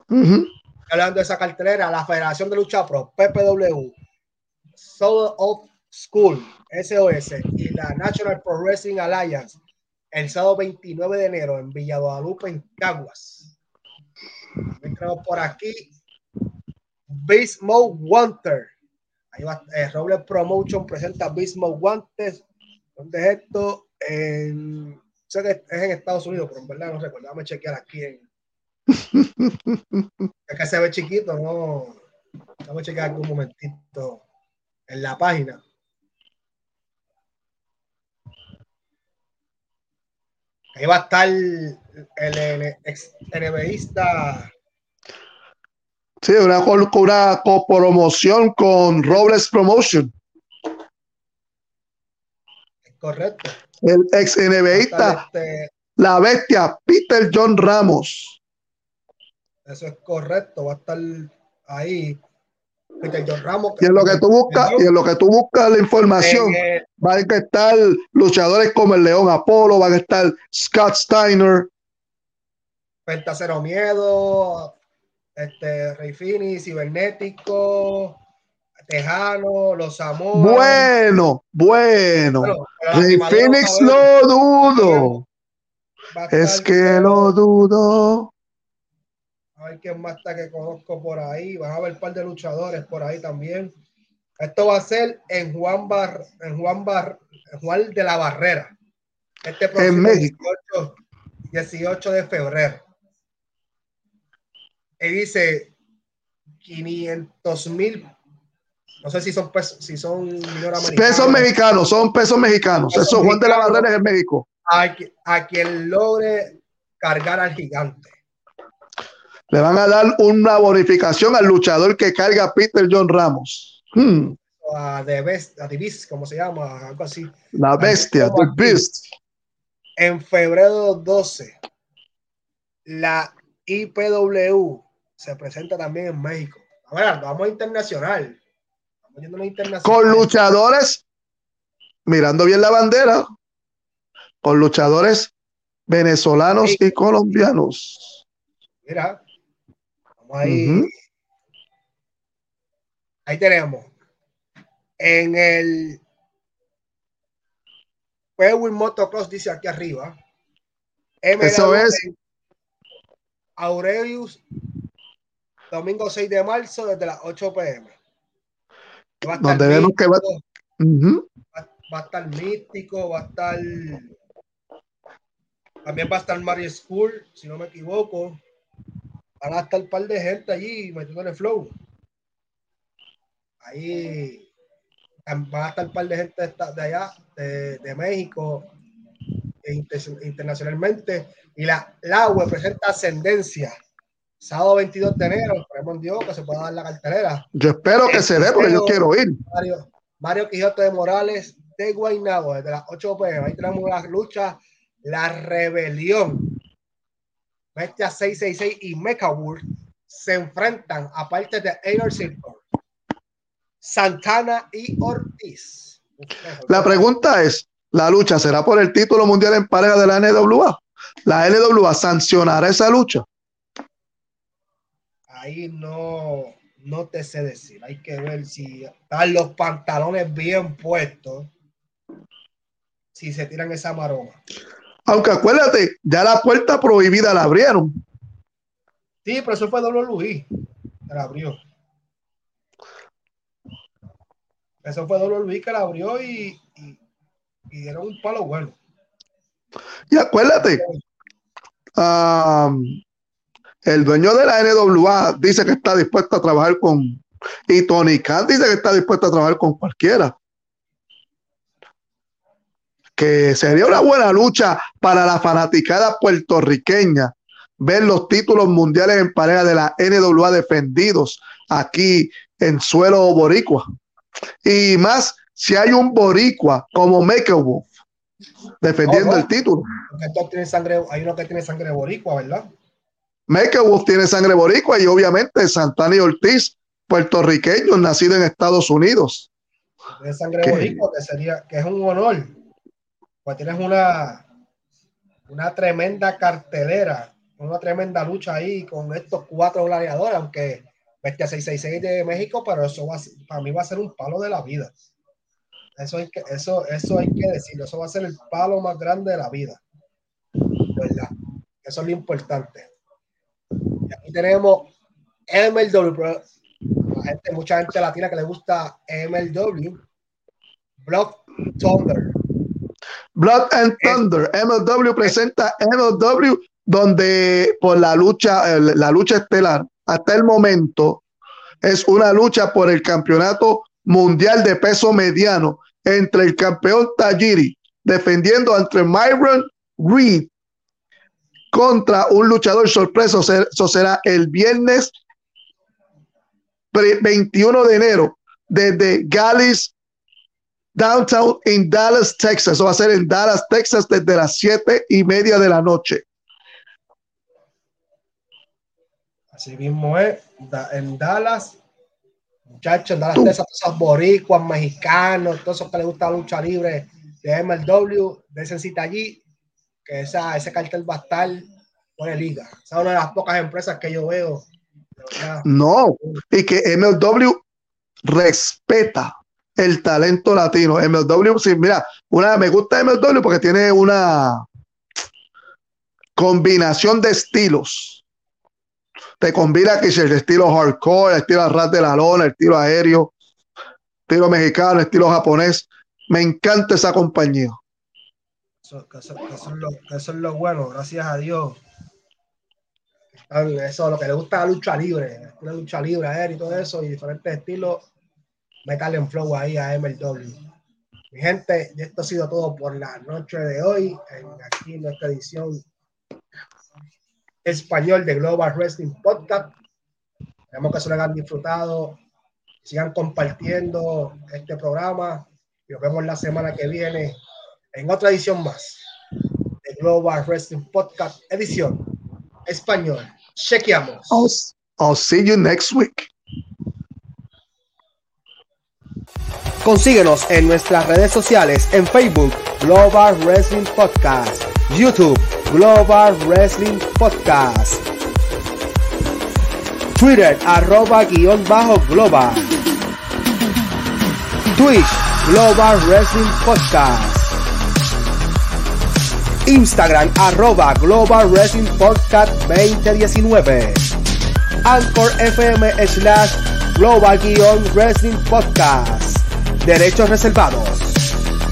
Ujú. Hablando de esa cartelera, la Federación de Lucha Pro, PPW, Soul of School, SOS y la National Pro Wrestling Alliance el sábado 29 de enero en Villa Guadalupe, en Caguas. Tenemos por aquí Beast Mode Wanter. Ahí va, eh, Robles Promotion presenta Beast Mode Wanted. ¿Dónde es esto? En, sé que es en Estados Unidos, pero en verdad no recuerdo. Déjame chequear aquí. En, es que se ve chiquito, no. Vamos a chequear aquí un momentito en la página. Ahí va a estar el, el ex NBAista Sí, una, una copromoción con Robles Promotion. correcto. El ex NBAista, este- la bestia, Peter John Ramos. eso es correcto. Va a estar ahí Peter John Ramos. Y en lo que tú buscas, y en lo que tú buscas la información, van a estar luchadores como el León Apolo, van a estar Scott Steiner. Penta Cero Miedo, este, Rey Fini, Cibernético, Tejano, Los Amores. Bueno, bueno. Rey Phoenix lo dudo. Es que lo dudo. A ver quién más está que conozco por ahí. Van a ver un par de luchadores por ahí también. Esto va a ser en Juan Bar, en Juan Bar, en Juan de la Barrera. Este próximo México. 18, 18 de febrero. Y dice 500 mil. No sé si son pesos, si son. Pesos mexicanos, son pesos mexicanos. Pesos Eso Juan de la. Barrera es en México. A, qui- a quien logre cargar al gigante. Le van a dar una bonificación al luchador que carga a Peter John Ramos. Hmm, a The Best, a The Beast, como se llama, algo así. la bestia, The Beast. en febrero 12, la IPW se presenta también en México. A vamos internacional. Vamos yendo a internacional. Con luchadores, mirando bien la bandera, con luchadores venezolanos Sí. y colombianos. Mira, vamos ahí. Ahí tenemos. En el Pewin Motocross dice aquí arriba. Eso es. Aurelius, domingo 6 de marzo, desde las 8 pm. Va a estar Donde vemos que va- va, va a estar místico, va a estar. También va a estar Mario School, si no me equivoco. Van a estar un par de gente allí el flow. Ahí van a estar un par de gente de, allá, de, de México, e inter- internacionalmente. Y la, la web presenta Ascendencia. Sábado 22 de enero, esperemos en Dios que se pueda dar la cartelera. Yo espero que se dé porque yo quiero ir. Mario, Mario Quijote de Morales de Guaynabo, desde las 8 pm. Ahí tenemos la lucha, la rebelión. Bestia 666 y Mechawood se enfrentan, aparte de Inner Circle, Santana y Ortiz. La pregunta es, ¿la lucha será por el título mundial en pareja de la NWA? ¿La NWA sancionará esa lucha? Ahí no, no te sé decir. Hay que ver si están los pantalones bien puestos. Si se tiran esa maroma. Aunque acuérdate, ya la puerta prohibida la abrieron. Sí, pero eso fue Dolor Luis. Que la abrió. Eso fue Dolor Luis que la abrió y, y, y dieron un palo bueno. Y acuérdate, um, el dueño de la NWA dice que está dispuesto a trabajar con, y Tony Khan dice que está dispuesto a trabajar con cualquiera. Que sería una buena lucha para la fanaticada puertorriqueña ver los títulos mundiales en pareja de la NWA defendidos aquí en suelo boricua. Y más si hay un boricua como Make Wolf defendiendo Oh, oh. el título. Porque estos tienen sangre, hay uno que tiene sangre boricua, ¿verdad? Make Wolf tiene sangre boricua y obviamente Santana y Ortiz, puertorriqueños nacidos en Estados Unidos. Tiene sangre boricua, que sería, que es un honor. Pues tienes una, una tremenda cartelera, una tremenda lucha ahí con estos cuatro gladiadores, aunque Bestia 666 de México, pero eso va, para mí va a ser un palo de la vida. Eso hay que, eso, eso hay que decirlo, eso va a ser el palo más grande de la vida. ¿Verdad? Eso es lo importante. Aquí tenemos MLW, mucha gente latina que le gusta MLW, Blood Thunder. Blood and Thunder, MLW presenta MLW donde por la lucha, la lucha estelar hasta el momento es una lucha por el campeonato mundial de peso mediano entre el campeón Tajiri defendiendo entre Myron Reed contra un luchador sorpresa. Eso será el viernes 21 de enero desde Gallis Downtown en Dallas, Texas. Eso va a ser en Dallas, Texas desde las siete y media de la noche. Así mismo es, en Dallas, muchachos, en Dallas, Texas, esos boricuas, mexicanos, todos esos que les gusta la lucha libre de MLW, de cita allí, que ese cartel va a estar por liga. Esa es una de las pocas empresas que yo veo. No, y que MLW respeta el talento latino. MLW, sí, mira, una, me gusta MLW porque tiene una combinación de estilos te combina que el estilo hardcore, el estilo ras de la lona, el estilo aéreo, estilo mexicano, estilo japonés. Me encanta esa compañía. Eso, es lo, bueno, gracias a Dios. Eso, lo que le gusta la lucha libre, la lucha libre, aéreo y todo eso, y diferentes estilos, metal en flow ahí a MLW. Mi gente, esto ha sido todo por la noche de hoy, en, aquí en nuestra edición español de Global Wrestling Podcast. Esperamos que se lo hayan disfrutado, sigan compartiendo este programa nos vemos la semana que viene en otra edición más de Global Wrestling Podcast, edición español. Chequeamos. I'll, I'll see you next week. Consíguenos en nuestras redes sociales en Facebook Global Wrestling Podcast, YouTube Global Wrestling Podcast, Twitter arroba guion bajo global, Twitch Global Wrestling Podcast, Instagram arroba Global Wrestling Podcast 2019, Anchor FM slash Global Wrestling Podcast, derechos reservados.